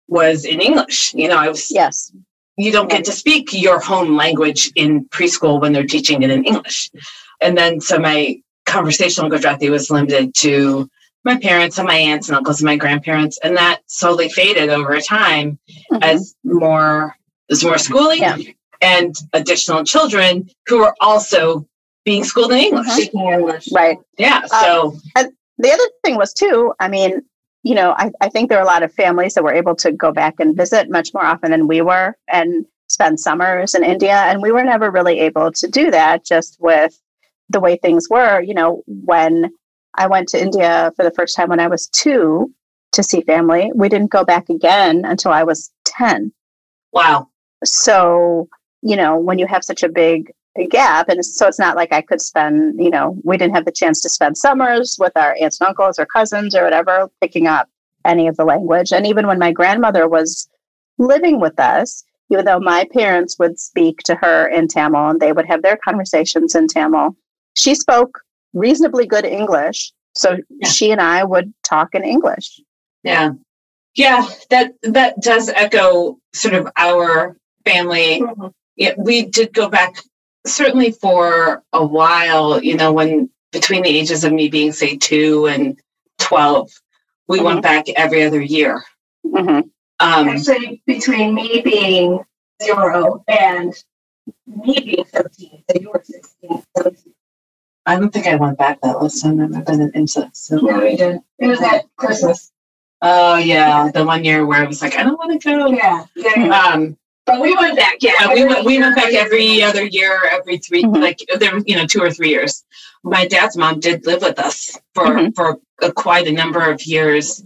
Speaker 1: was in English. You know, I was,
Speaker 4: yes.
Speaker 1: you don't get to speak your home language in preschool when they're teaching it in English. And then so my conversational Gujarati was limited to my parents and my aunts and uncles and my grandparents. And that slowly faded over time
Speaker 4: Mhm.
Speaker 1: as more as more schooling
Speaker 4: Yeah.
Speaker 1: and additional children who were also being schooled in English.
Speaker 4: Mhm.
Speaker 3: Speaking English.
Speaker 4: Right.
Speaker 1: Yeah. So
Speaker 4: the other thing was too i mean you know I, I think there are a lot of families that were able to go back and visit much more often than we were and spend summers in india and we were never really able to do that just with the way things were you know when i went to india for the first time when i was two to see family we didn't go back again until i was 10
Speaker 1: wow.
Speaker 4: so you know when you have such a big gap and so it's not like i could spend you know we didn't have the chance to spend summers with our aunts and uncles or cousins or whatever picking up any of the language and even when my grandmother was living with us even though my parents would speak to her in tamil and they would have their conversations in tamil she spoke reasonably good english so
Speaker 1: Yeah.
Speaker 4: she and i would talk in english
Speaker 1: Yeah. Yeah, that that does echo sort of our family.
Speaker 3: Mhm.
Speaker 1: Yeah, we did go back certainly for a while, you know, when between the ages of me being say 2 and 12, we went back every other year.
Speaker 4: hmm
Speaker 1: Um
Speaker 3: Actually, between me being zero and me being 13, so you were 16, 17.
Speaker 1: I don't think I went back that last time I've been in IMSA. So
Speaker 3: No, we did. It was at Christmas.
Speaker 1: Oh yeah, the one year where I was like, I don't want to go.
Speaker 3: Yeah. yeah.
Speaker 1: Um
Speaker 3: But we went back, yeah.
Speaker 1: Yeah, we went we went back every other year, every 3
Speaker 4: Mhm.
Speaker 1: like there were you know two or three years. My dad's mom did live with us for
Speaker 4: Mhm.
Speaker 1: for a, quite a number of years,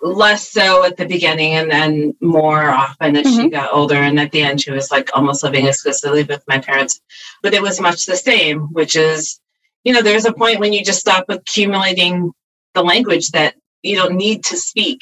Speaker 1: less so at the beginning, and then more often as she got older. And at the end, she was like almost living exclusively with my parents. But it was much the same, which is you know there's a point when you just stop accumulating the language that you don't need to speak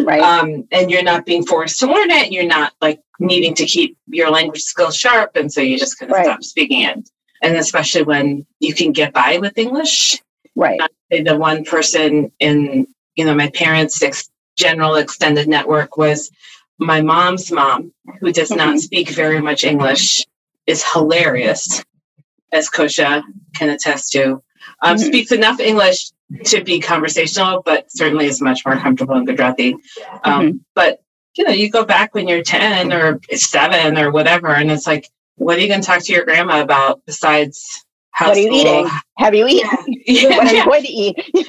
Speaker 4: right
Speaker 1: um, and you're not being forced to learn it. You're not like needing to keep your language skills sharp, and so you just kind of
Speaker 4: Right.
Speaker 1: stop speaking it. And especially when you can get by with English.
Speaker 4: right
Speaker 1: The one person in you know my parents' ex- general extended network was my mom's mom, who does not
Speaker 4: Mhm.
Speaker 1: speak very much English, is hilarious, as Kosha can attest to. Um,
Speaker 4: Mhm.
Speaker 1: Speaks enough English to be conversational, but certainly is much more comfortable in Gujarati. Um, But you know, you go back when you're ten or seven or whatever, and it's like, what are you going to talk to your grandma about besides how
Speaker 4: What are you
Speaker 1: school-
Speaker 4: eating? Have you eaten?
Speaker 1: Yeah,
Speaker 4: what are you going to eat?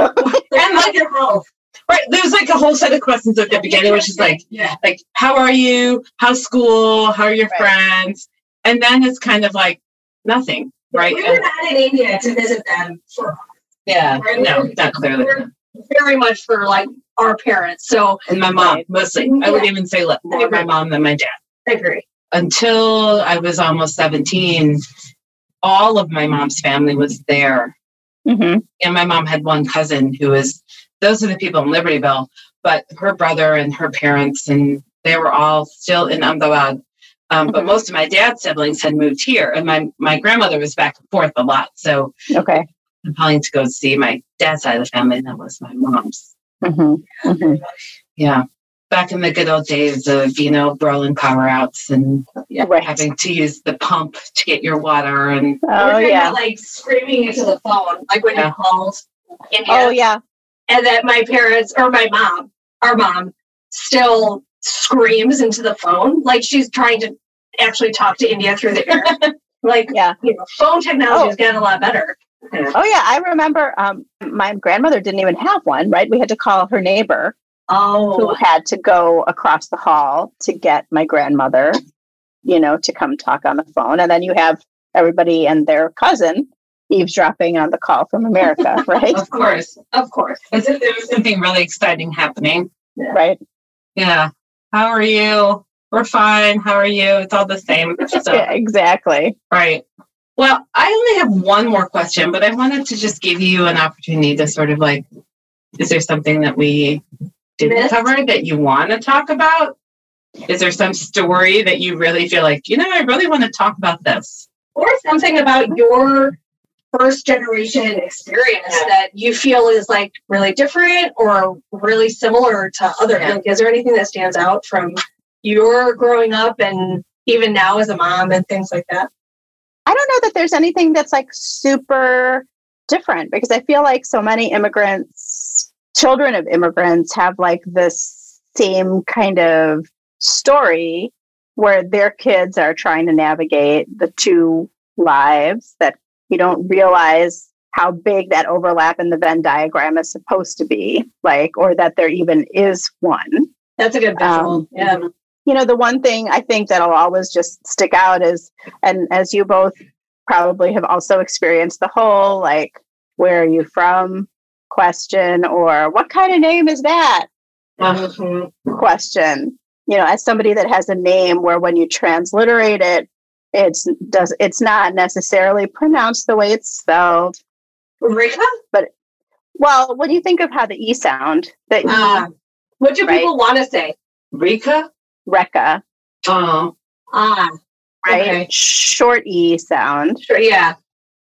Speaker 3: And like your health.
Speaker 1: right. There's like a whole set of questions at the beginning, which is like,
Speaker 3: yeah.
Speaker 1: like, how are you? How's school? How are your
Speaker 4: Right.
Speaker 1: friends? And then it's kind of like nothing, right?
Speaker 3: We were not in India to visit them for
Speaker 1: yeah,
Speaker 3: Right.
Speaker 1: no, not clearly.
Speaker 3: We're very much for like our parents. So
Speaker 1: And my mom,
Speaker 4: Right.
Speaker 1: mostly. I would
Speaker 3: Yeah.
Speaker 1: even say le- more my mom than my dad.
Speaker 3: I agree.
Speaker 1: Until I was almost 17, all of my mom's family was there.
Speaker 4: hmm
Speaker 1: And my mom had one cousin who was, those are the people in Libertyville, but her brother and her parents, and they were all still in Ahmedabad. Um, But
Speaker 4: Mhm.
Speaker 1: most of my dad's siblings had moved here, and my, my grandmother was back and forth a lot. So
Speaker 4: Okay.
Speaker 1: I'm planning to go see my dad's side of the family, and that was my mom's.
Speaker 4: hmm hmm
Speaker 1: Yeah. Back in the good old days of, you know, Berlin power outs and
Speaker 3: Yeah.
Speaker 4: Right.
Speaker 1: having to use the pump to get your water. And
Speaker 4: Oh yeah.
Speaker 3: Like screaming into the phone, like when
Speaker 1: Yeah.
Speaker 3: you called
Speaker 4: Oh yeah.
Speaker 3: and that my parents or my mom, our mom, still screams into the phone like she's trying to actually talk to India through the air. like
Speaker 4: Yeah.
Speaker 3: you know, phone technology
Speaker 4: Oh.
Speaker 3: has gotten a lot better.
Speaker 4: Oh yeah. I remember. Um, my grandmother didn't even have one. Right. We had to call her neighbor, who
Speaker 3: Oh,
Speaker 4: had to go across the hall to get my grandmother. You know, to come talk on the phone, and then you have everybody and their cousin eavesdropping on the call from America, right?
Speaker 1: Of course.
Speaker 3: Of course.
Speaker 1: As if there was something really exciting happening.
Speaker 4: right.
Speaker 1: Yeah. How are you? We're fine. How are you? It's all the same. So,
Speaker 4: Yeah, exactly.
Speaker 1: right. Well, I only have one more question, but I wanted to just give you an opportunity to sort of like, is there something that we didn't cover that you want to talk about? Is there some story that you really feel like, you know, I really want to talk about this?
Speaker 3: Or something about your first generation experience
Speaker 1: Yeah.
Speaker 3: that you feel is like really different or really similar to other.
Speaker 1: Yeah.
Speaker 3: Like, is there anything that stands out from your growing up and even now as a mom and things like that?
Speaker 4: I don't know that there's anything that's like super different because I feel like so many immigrants, children of immigrants, have like this same kind of story where their kids are trying to navigate the two lives that you don't realize how big that overlap in the Venn diagram is supposed to be, like, or that there even is one
Speaker 3: That's a good visual.
Speaker 4: Um,
Speaker 3: yeah.
Speaker 4: you know the one thing i think that'll always just stick out is and as you both probably have also experienced the whole like where are you from question or what kind of name is that
Speaker 3: Mhm.
Speaker 4: question you know as somebody that has a name where when you transliterate it it's does it's not necessarily pronounced the way it's spelled
Speaker 3: Rika?
Speaker 4: But well when you think of how the e sound the e
Speaker 3: Uh, what do
Speaker 4: Right.
Speaker 3: people want to say?
Speaker 1: Rika?
Speaker 4: reka
Speaker 1: Oh,
Speaker 3: Ah,
Speaker 4: right
Speaker 3: Okay.
Speaker 4: short e sound
Speaker 3: sure. Yeah.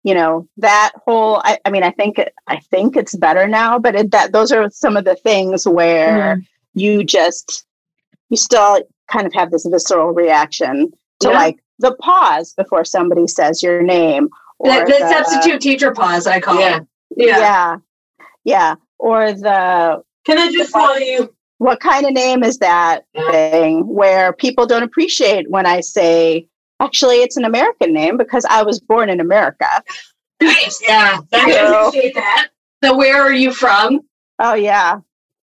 Speaker 4: you know that whole I, I mean i think i think it's better now but it, that those are some of the things where you just you still kind of have this visceral reaction to
Speaker 3: Yeah.
Speaker 4: like the pause before somebody says your name
Speaker 3: The,
Speaker 4: or
Speaker 3: the substitute teacher pause, I call
Speaker 1: yeah.
Speaker 3: it. Yeah.
Speaker 4: yeah yeah or the
Speaker 1: Can I just call you?
Speaker 4: what kind of name is that
Speaker 1: Yeah.
Speaker 4: thing where people don't appreciate when i say actually it's an american name because i was born in america
Speaker 1: Nice. Yeah.
Speaker 3: I
Speaker 1: That is,
Speaker 3: appreciate that. So, where are you from?
Speaker 4: Oh yeah.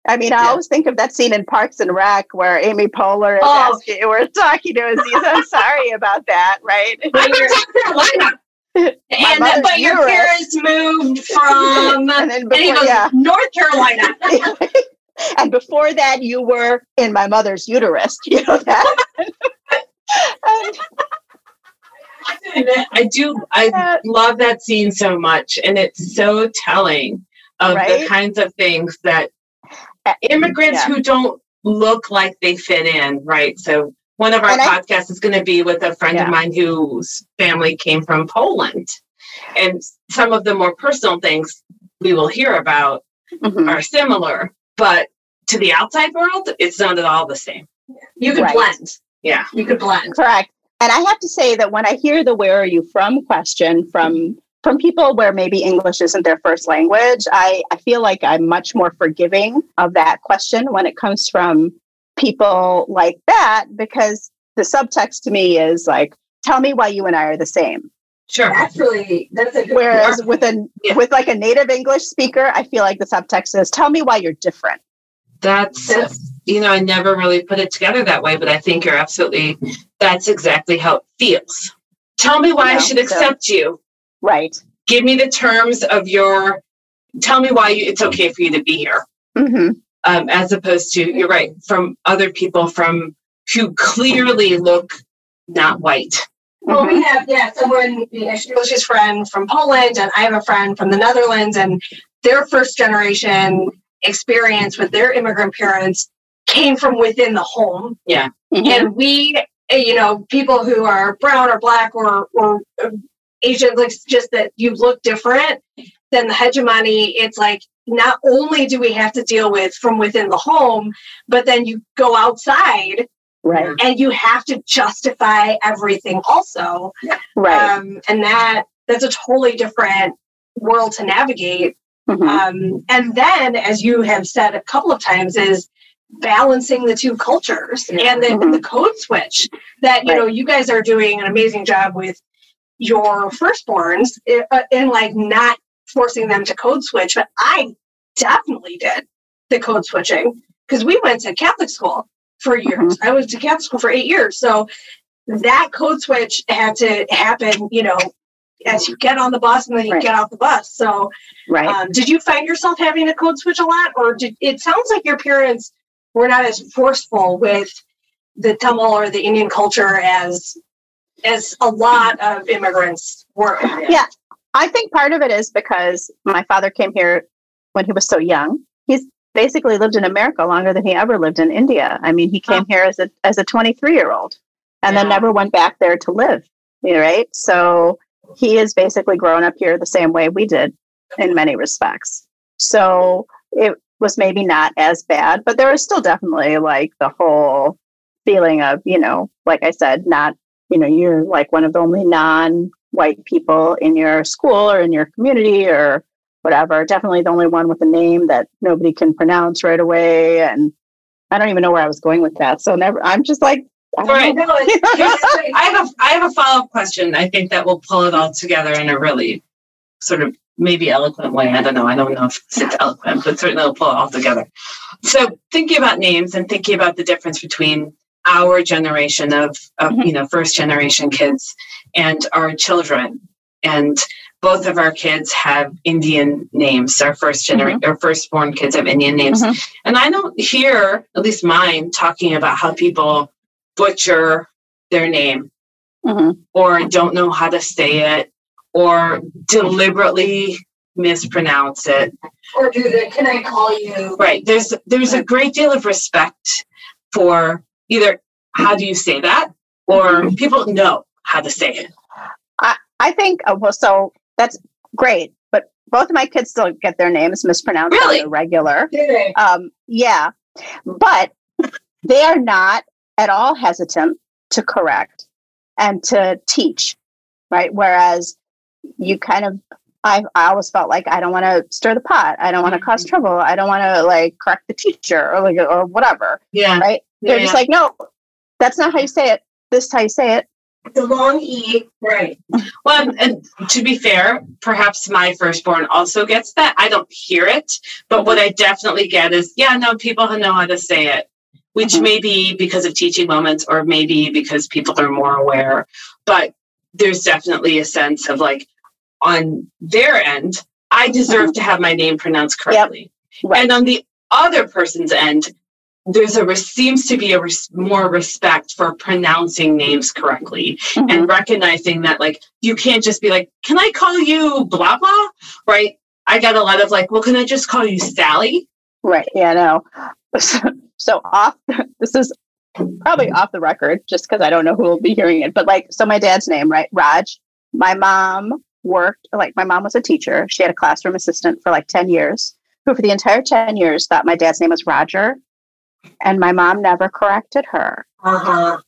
Speaker 4: I mean, I
Speaker 1: Yeah.
Speaker 4: always think of that scene in Parks and Rec where Amy Poehler is
Speaker 3: Oh.
Speaker 4: asking, we're talking to Aziz. I'm sorry about that, right?
Speaker 1: I'm from South Carolina.
Speaker 3: And
Speaker 4: mother's
Speaker 3: but your parents moved from
Speaker 4: and then
Speaker 3: and goes,
Speaker 4: yeah,
Speaker 3: North Carolina.
Speaker 4: and before that, you were in my mother's uterus. You know that. And,
Speaker 1: I do. I love that scene so much, and it's so telling of the kinds of things that immigrants
Speaker 4: yeah.
Speaker 1: who don't look like they fit in, right? So one of our
Speaker 4: And I-
Speaker 1: podcasts is going to be with a friend
Speaker 4: Yeah.
Speaker 1: of mine whose family came from Poland, and some of the more personal things we will hear about
Speaker 4: mhm.
Speaker 1: are similar, but to the outside world, it's not at all the same.
Speaker 3: You could
Speaker 4: Right.
Speaker 3: blend.
Speaker 1: Yeah.
Speaker 3: You could blend.
Speaker 4: Correct. And I have to say that when I hear the "Where are you from?" question from from people where maybe English isn't their first language, I, I feel like I'm much more forgiving of that question when it comes from people like that because the subtext to me is like, "Tell me why you and I are the same."
Speaker 1: Sure.
Speaker 3: That's really that's a good
Speaker 4: Whereas with a
Speaker 1: Yeah.
Speaker 4: with like a native English speaker, I feel like the subtext is, "Tell me why you're different."
Speaker 1: That's,
Speaker 3: That's-
Speaker 1: you know, I never really put it together that way, but I think you're absolutely, that's exactly how it feels. Tell me why I
Speaker 4: Yeah,
Speaker 1: should
Speaker 4: so-
Speaker 1: accept you.
Speaker 4: Right.
Speaker 1: Give me the terms of your, tell me why you, it's okay for you to be here.
Speaker 4: hmm
Speaker 1: Um, as opposed to, you're right, from other people from who clearly look not white.
Speaker 3: Well, we have yeah someone you know, she- she's friend from Poland, and I have a friend from the Netherlands, and their first generation experience with their immigrant parents came from within the home,
Speaker 4: Mhm.
Speaker 3: and we, uh, you know, people who are brown or black or or Asian, like just that you look different than the hegemony. It's like not only do we have to deal with from within the home, but then you go outside
Speaker 4: Right.
Speaker 3: and you have to justify everything also
Speaker 4: Right.
Speaker 3: um, and that that's a totally different world to navigate
Speaker 4: Mhm.
Speaker 3: um, and then as you have said a couple of times is balancing the two cultures
Speaker 1: Yeah.
Speaker 3: and the,
Speaker 4: Mhm.
Speaker 3: the code switch that you know you guys are doing an amazing job with your firstborns uh, in like not forcing them to code switch but i definitely did the code switching because we went to catholic school for years i went to catholic school for eight years so that code switch had to happen, you know, as you get on the bus and then you
Speaker 4: Right.
Speaker 3: get off the bus. So,
Speaker 4: Right.
Speaker 3: um, did you find yourself having to code switch a lot, or did it sounds like your parents were not as forceful with the Tamil or the Indian culture as as a lot of immigrants were?
Speaker 4: Yeah. I think part of it is because my father came here when he was so young. He's basically lived in America longer than he ever lived in India. I mean, he came here as a as a 23 year old and then never went back there to live. you know, Right. So he is basically grown up here the same way we did in many respects. So it was maybe not as bad, but there was still definitely like the whole feeling of, you know, like I said, not, you know, you're like one of the only non white people in your school or in your community or whatever. Definitely the only one with a name that nobody can pronounce right away. And I don't even know where I was going with that. So never, I'm just like, I
Speaker 1: Right.
Speaker 3: No,
Speaker 1: I have a I have a follow up question. I think that will pull it all together in a really sort of maybe eloquent way. I don't know. I don't know if it's eloquent, but certainly it'll pull it all together. So thinking about names and thinking about the difference between our generation of, of
Speaker 4: Mhm.
Speaker 1: you know first generation kids and our children and both of our kids have Indian names. Our first generation, our firstborn kids have Indian names,
Speaker 4: Mhm.
Speaker 1: and I don't hear, at least mine, talking about how people butcher their name
Speaker 4: Mhm.
Speaker 1: or don't know how to say it or deliberately mispronounce it
Speaker 3: or do the can I call you?
Speaker 1: right there's there's a great deal of respect for either how do you say that or people know how to say it
Speaker 4: I I think, uh, well, so that's great. But both of my kids still get their names mispronounced
Speaker 1: Really?
Speaker 4: regular. Um, yeah, but they are not at all hesitant to correct and to teach, right? Whereas you kind of, I, I always felt like I don't want to stir the pot. I don't want to cause
Speaker 1: Mhm.
Speaker 4: trouble. I don't want to like correct the teacher or like or whatever,
Speaker 1: yeah
Speaker 4: right? They're
Speaker 1: Yeah.
Speaker 4: just like, no, that's not how you say it. This is how you say it.
Speaker 3: The long E, right?
Speaker 1: well and to be fair perhaps my firstborn also gets that i don't hear it but what i definitely get is yeah no people know how to say it which
Speaker 4: Mhm.
Speaker 1: may be because of teaching moments or maybe because people are more aware but there's definitely a sense of like on their end i deserve to have my name pronounced correctly
Speaker 4: Right.
Speaker 1: and on the other person's end there's a seems to be a res- more respect for pronouncing names correctly
Speaker 4: Mhm.
Speaker 1: and recognizing that like you can't just be like can i call you blah blah right i got a lot of like well can i just call you sally
Speaker 4: Right. Yeah, no. So, so off, this is probably off the record just because I don't know who will be hearing it. But like, so my dad's name, right? Raj. My mom worked, like, my mom was a teacher. She had a classroom assistant for like 10 years, who for the entire 10 years thought my dad's name was Roger. And my mom never corrected her.
Speaker 3: Uh huh.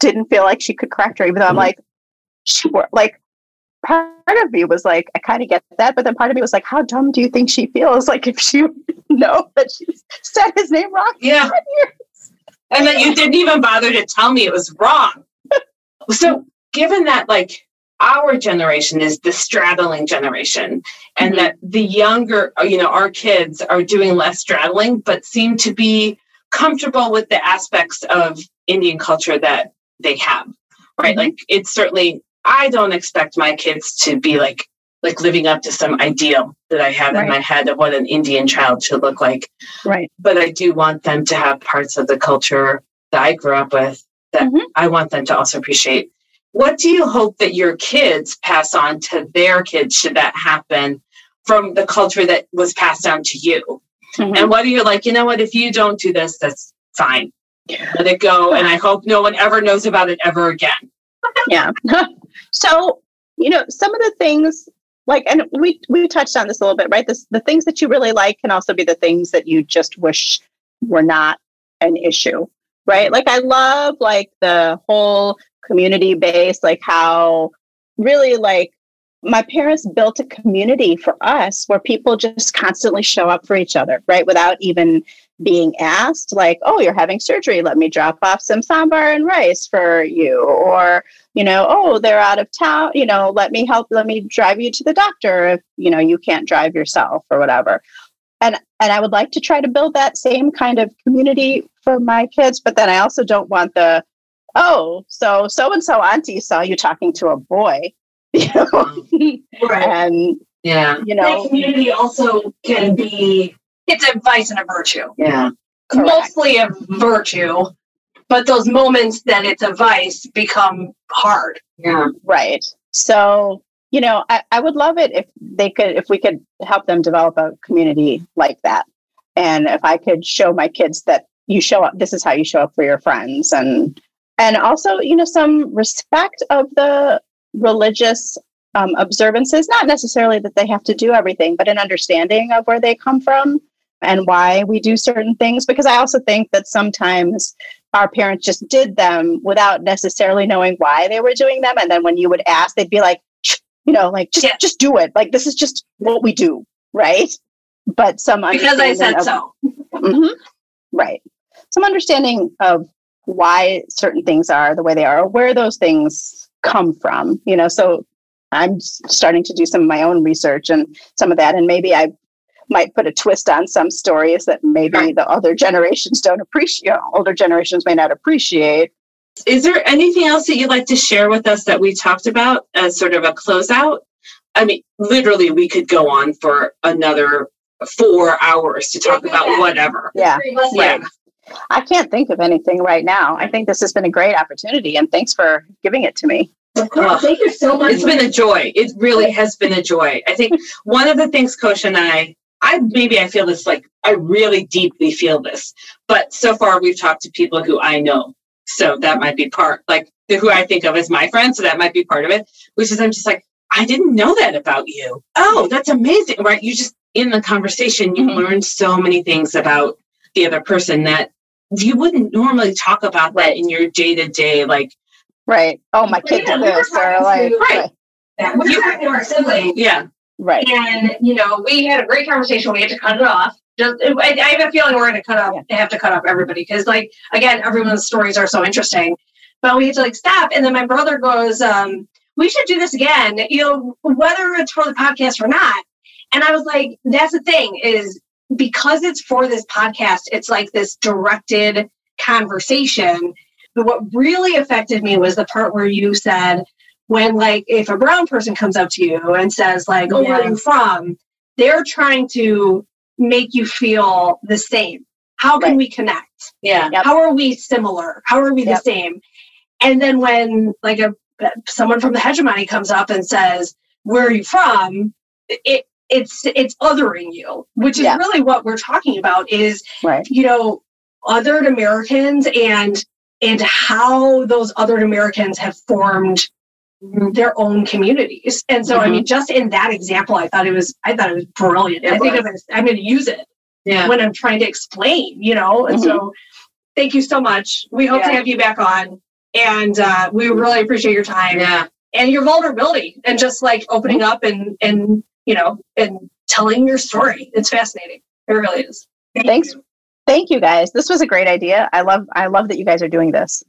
Speaker 4: Didn't feel like she could correct her, even though I'm
Speaker 1: Mhm.
Speaker 4: like, she wor- like, part of me was like, I kind of get that, but then part of me was like, how dumb do you think she feels? Like, if she know that she said his name wrong
Speaker 1: yeah and that you didn't even bother to tell me it was wrong so given that like our generation is the straddling generation and
Speaker 4: Mhm.
Speaker 1: that the younger you know our kids are doing less straddling but seem to be comfortable with the aspects of indian culture that they have right
Speaker 4: Mhm.
Speaker 1: like it's certainly i don't expect my kids to be like like living up to some ideal that i have
Speaker 4: Right.
Speaker 1: in my head of what an indian child should look like
Speaker 4: Right.
Speaker 1: but I do want them to have parts of the culture that I grew up with that
Speaker 4: Mhm.
Speaker 1: I want them to also appreciate. What do you hope that your kids pass on to their kids should that happen from the culture that was passed down to you?
Speaker 4: Mhm.
Speaker 1: And what are you like, you know what, if you don't do this, that's fine. Let it go. And I hope no one ever knows about it ever again.
Speaker 4: yeah. so, you know, some of the things like and we we touched on this a little bit, right? This the things that you really like can also be the things that you just wish were not an issue. Right? Like I love like the whole community base, like how really like my parents built a community for us where people just constantly show up for each other, right? Without even being asked, like, oh, you're having surgery. Let me drop off some sambar and rice for you. Or, you know, oh, they're out of town. You know, let me help. Let me drive you to the doctor if, you know, you can't drive yourself or whatever. And, and I would like to try to build that same kind of community for my kids. But then I also don't want the, oh, so so and so auntie saw you talking to a boy, you know,
Speaker 1: Right.
Speaker 4: and
Speaker 1: Yeah.
Speaker 4: you
Speaker 3: that
Speaker 4: know,
Speaker 3: community also can be it's a vice and a virtue.
Speaker 1: Yeah.
Speaker 4: Correct.
Speaker 3: Mostly a virtue, but those moments that it's a vice become hard.
Speaker 1: Yeah.
Speaker 4: right. So you know, I, I would love it if they could, if we could help them develop a community like that, and if I could show my kids that you show up. This is how you show up for your friends, and and also you know some respect of the religious um, observances. Not necessarily that they have to do everything, but an understanding of where they come from and why we do certain things. Because I also think that sometimes our parents just did them without necessarily knowing why they were doing them, and then when you would ask, they'd be like, you know, like just
Speaker 3: Yeah.
Speaker 4: just do it. Like this is just what we do, right? But some
Speaker 3: Because I said
Speaker 4: of-
Speaker 3: so.
Speaker 4: Mhm. Right. Some understanding of why certain things are the way they are, or where those things come from. You know, so I'm starting to do some of my own research and some of that, and maybe I might put a twist on some stories that maybe
Speaker 1: Right.
Speaker 4: the other generations don't appreciate, older generations may not appreciate.
Speaker 1: Is there anything else that you'd like to share with us that we talked about as sort of a closeout? I mean, literally, we could go on for another four hours to talk about whatever.
Speaker 4: Yeah.
Speaker 1: Yeah.
Speaker 4: I can't think of anything right now. I think this has been a great opportunity, and thanks for giving it to me.
Speaker 3: Of course. Thank you so much.
Speaker 1: It's been a joy. It really has been a joy. I think one of the things Kosha and I, I maybe I feel this like I really deeply feel this, but so far we've talked to people who I know. So that might be part, like who I think of as my friends. So that might be part of it, which is I'm just like, I didn't know that about you. Oh, that's amazing. Right. You just, in the conversation, you
Speaker 4: Mhm.
Speaker 1: learn so many things about the other person that you wouldn't normally talk about that in your day to day, like,
Speaker 4: Right. Oh, my kid
Speaker 3: Yeah,
Speaker 4: did
Speaker 3: we
Speaker 4: this, or like,
Speaker 3: to-
Speaker 1: Right.
Speaker 3: Yeah, we were talking to our sibling,
Speaker 1: yeah,
Speaker 4: right.
Speaker 3: and you know, we had a great conversation. We had to cut it off. Just, I, I have a feeling we're going to cut off. Have to cut off everybody because, like, again, everyone's stories are so interesting. But we had to like stop, and then my brother goes, um, "We should do this again. You know, whether it's for the podcast or not." And I was like, "That's the thing is because it's for this podcast. It's like this directed conversation." But what really affected me was the part where you said, when like if a brown person comes up to you and says like oh where are you from they're trying to make you feel the same how can
Speaker 4: Right.
Speaker 3: we connect
Speaker 1: yeah,
Speaker 4: Yep.
Speaker 3: how are we similar how are we
Speaker 4: Yep.
Speaker 3: the same and then when like a someone from the hegemony comes up and says where are you from it it's it's othering you which is
Speaker 4: Yeah.
Speaker 3: really what we're talking about is
Speaker 4: Right.
Speaker 3: you know othered americans and and how those othered americans have formed their own communities and so i
Speaker 4: Mhm.
Speaker 3: mean just in that example i thought it was i thought it was brilliant
Speaker 1: It
Speaker 3: i think
Speaker 1: was.
Speaker 3: i'm gonna, I'm gonna use it
Speaker 1: yeah.
Speaker 3: when i'm trying to explain you know and so thank you so much we hope to have you back on and uh, we really appreciate your time
Speaker 1: Yeah.
Speaker 3: and your vulnerability and just like opening up and and you know and telling your story it's fascinating it really is Thank
Speaker 4: Thanks.
Speaker 3: you.
Speaker 4: Thank you guys. This was a great idea. I love I love that you guys are doing this.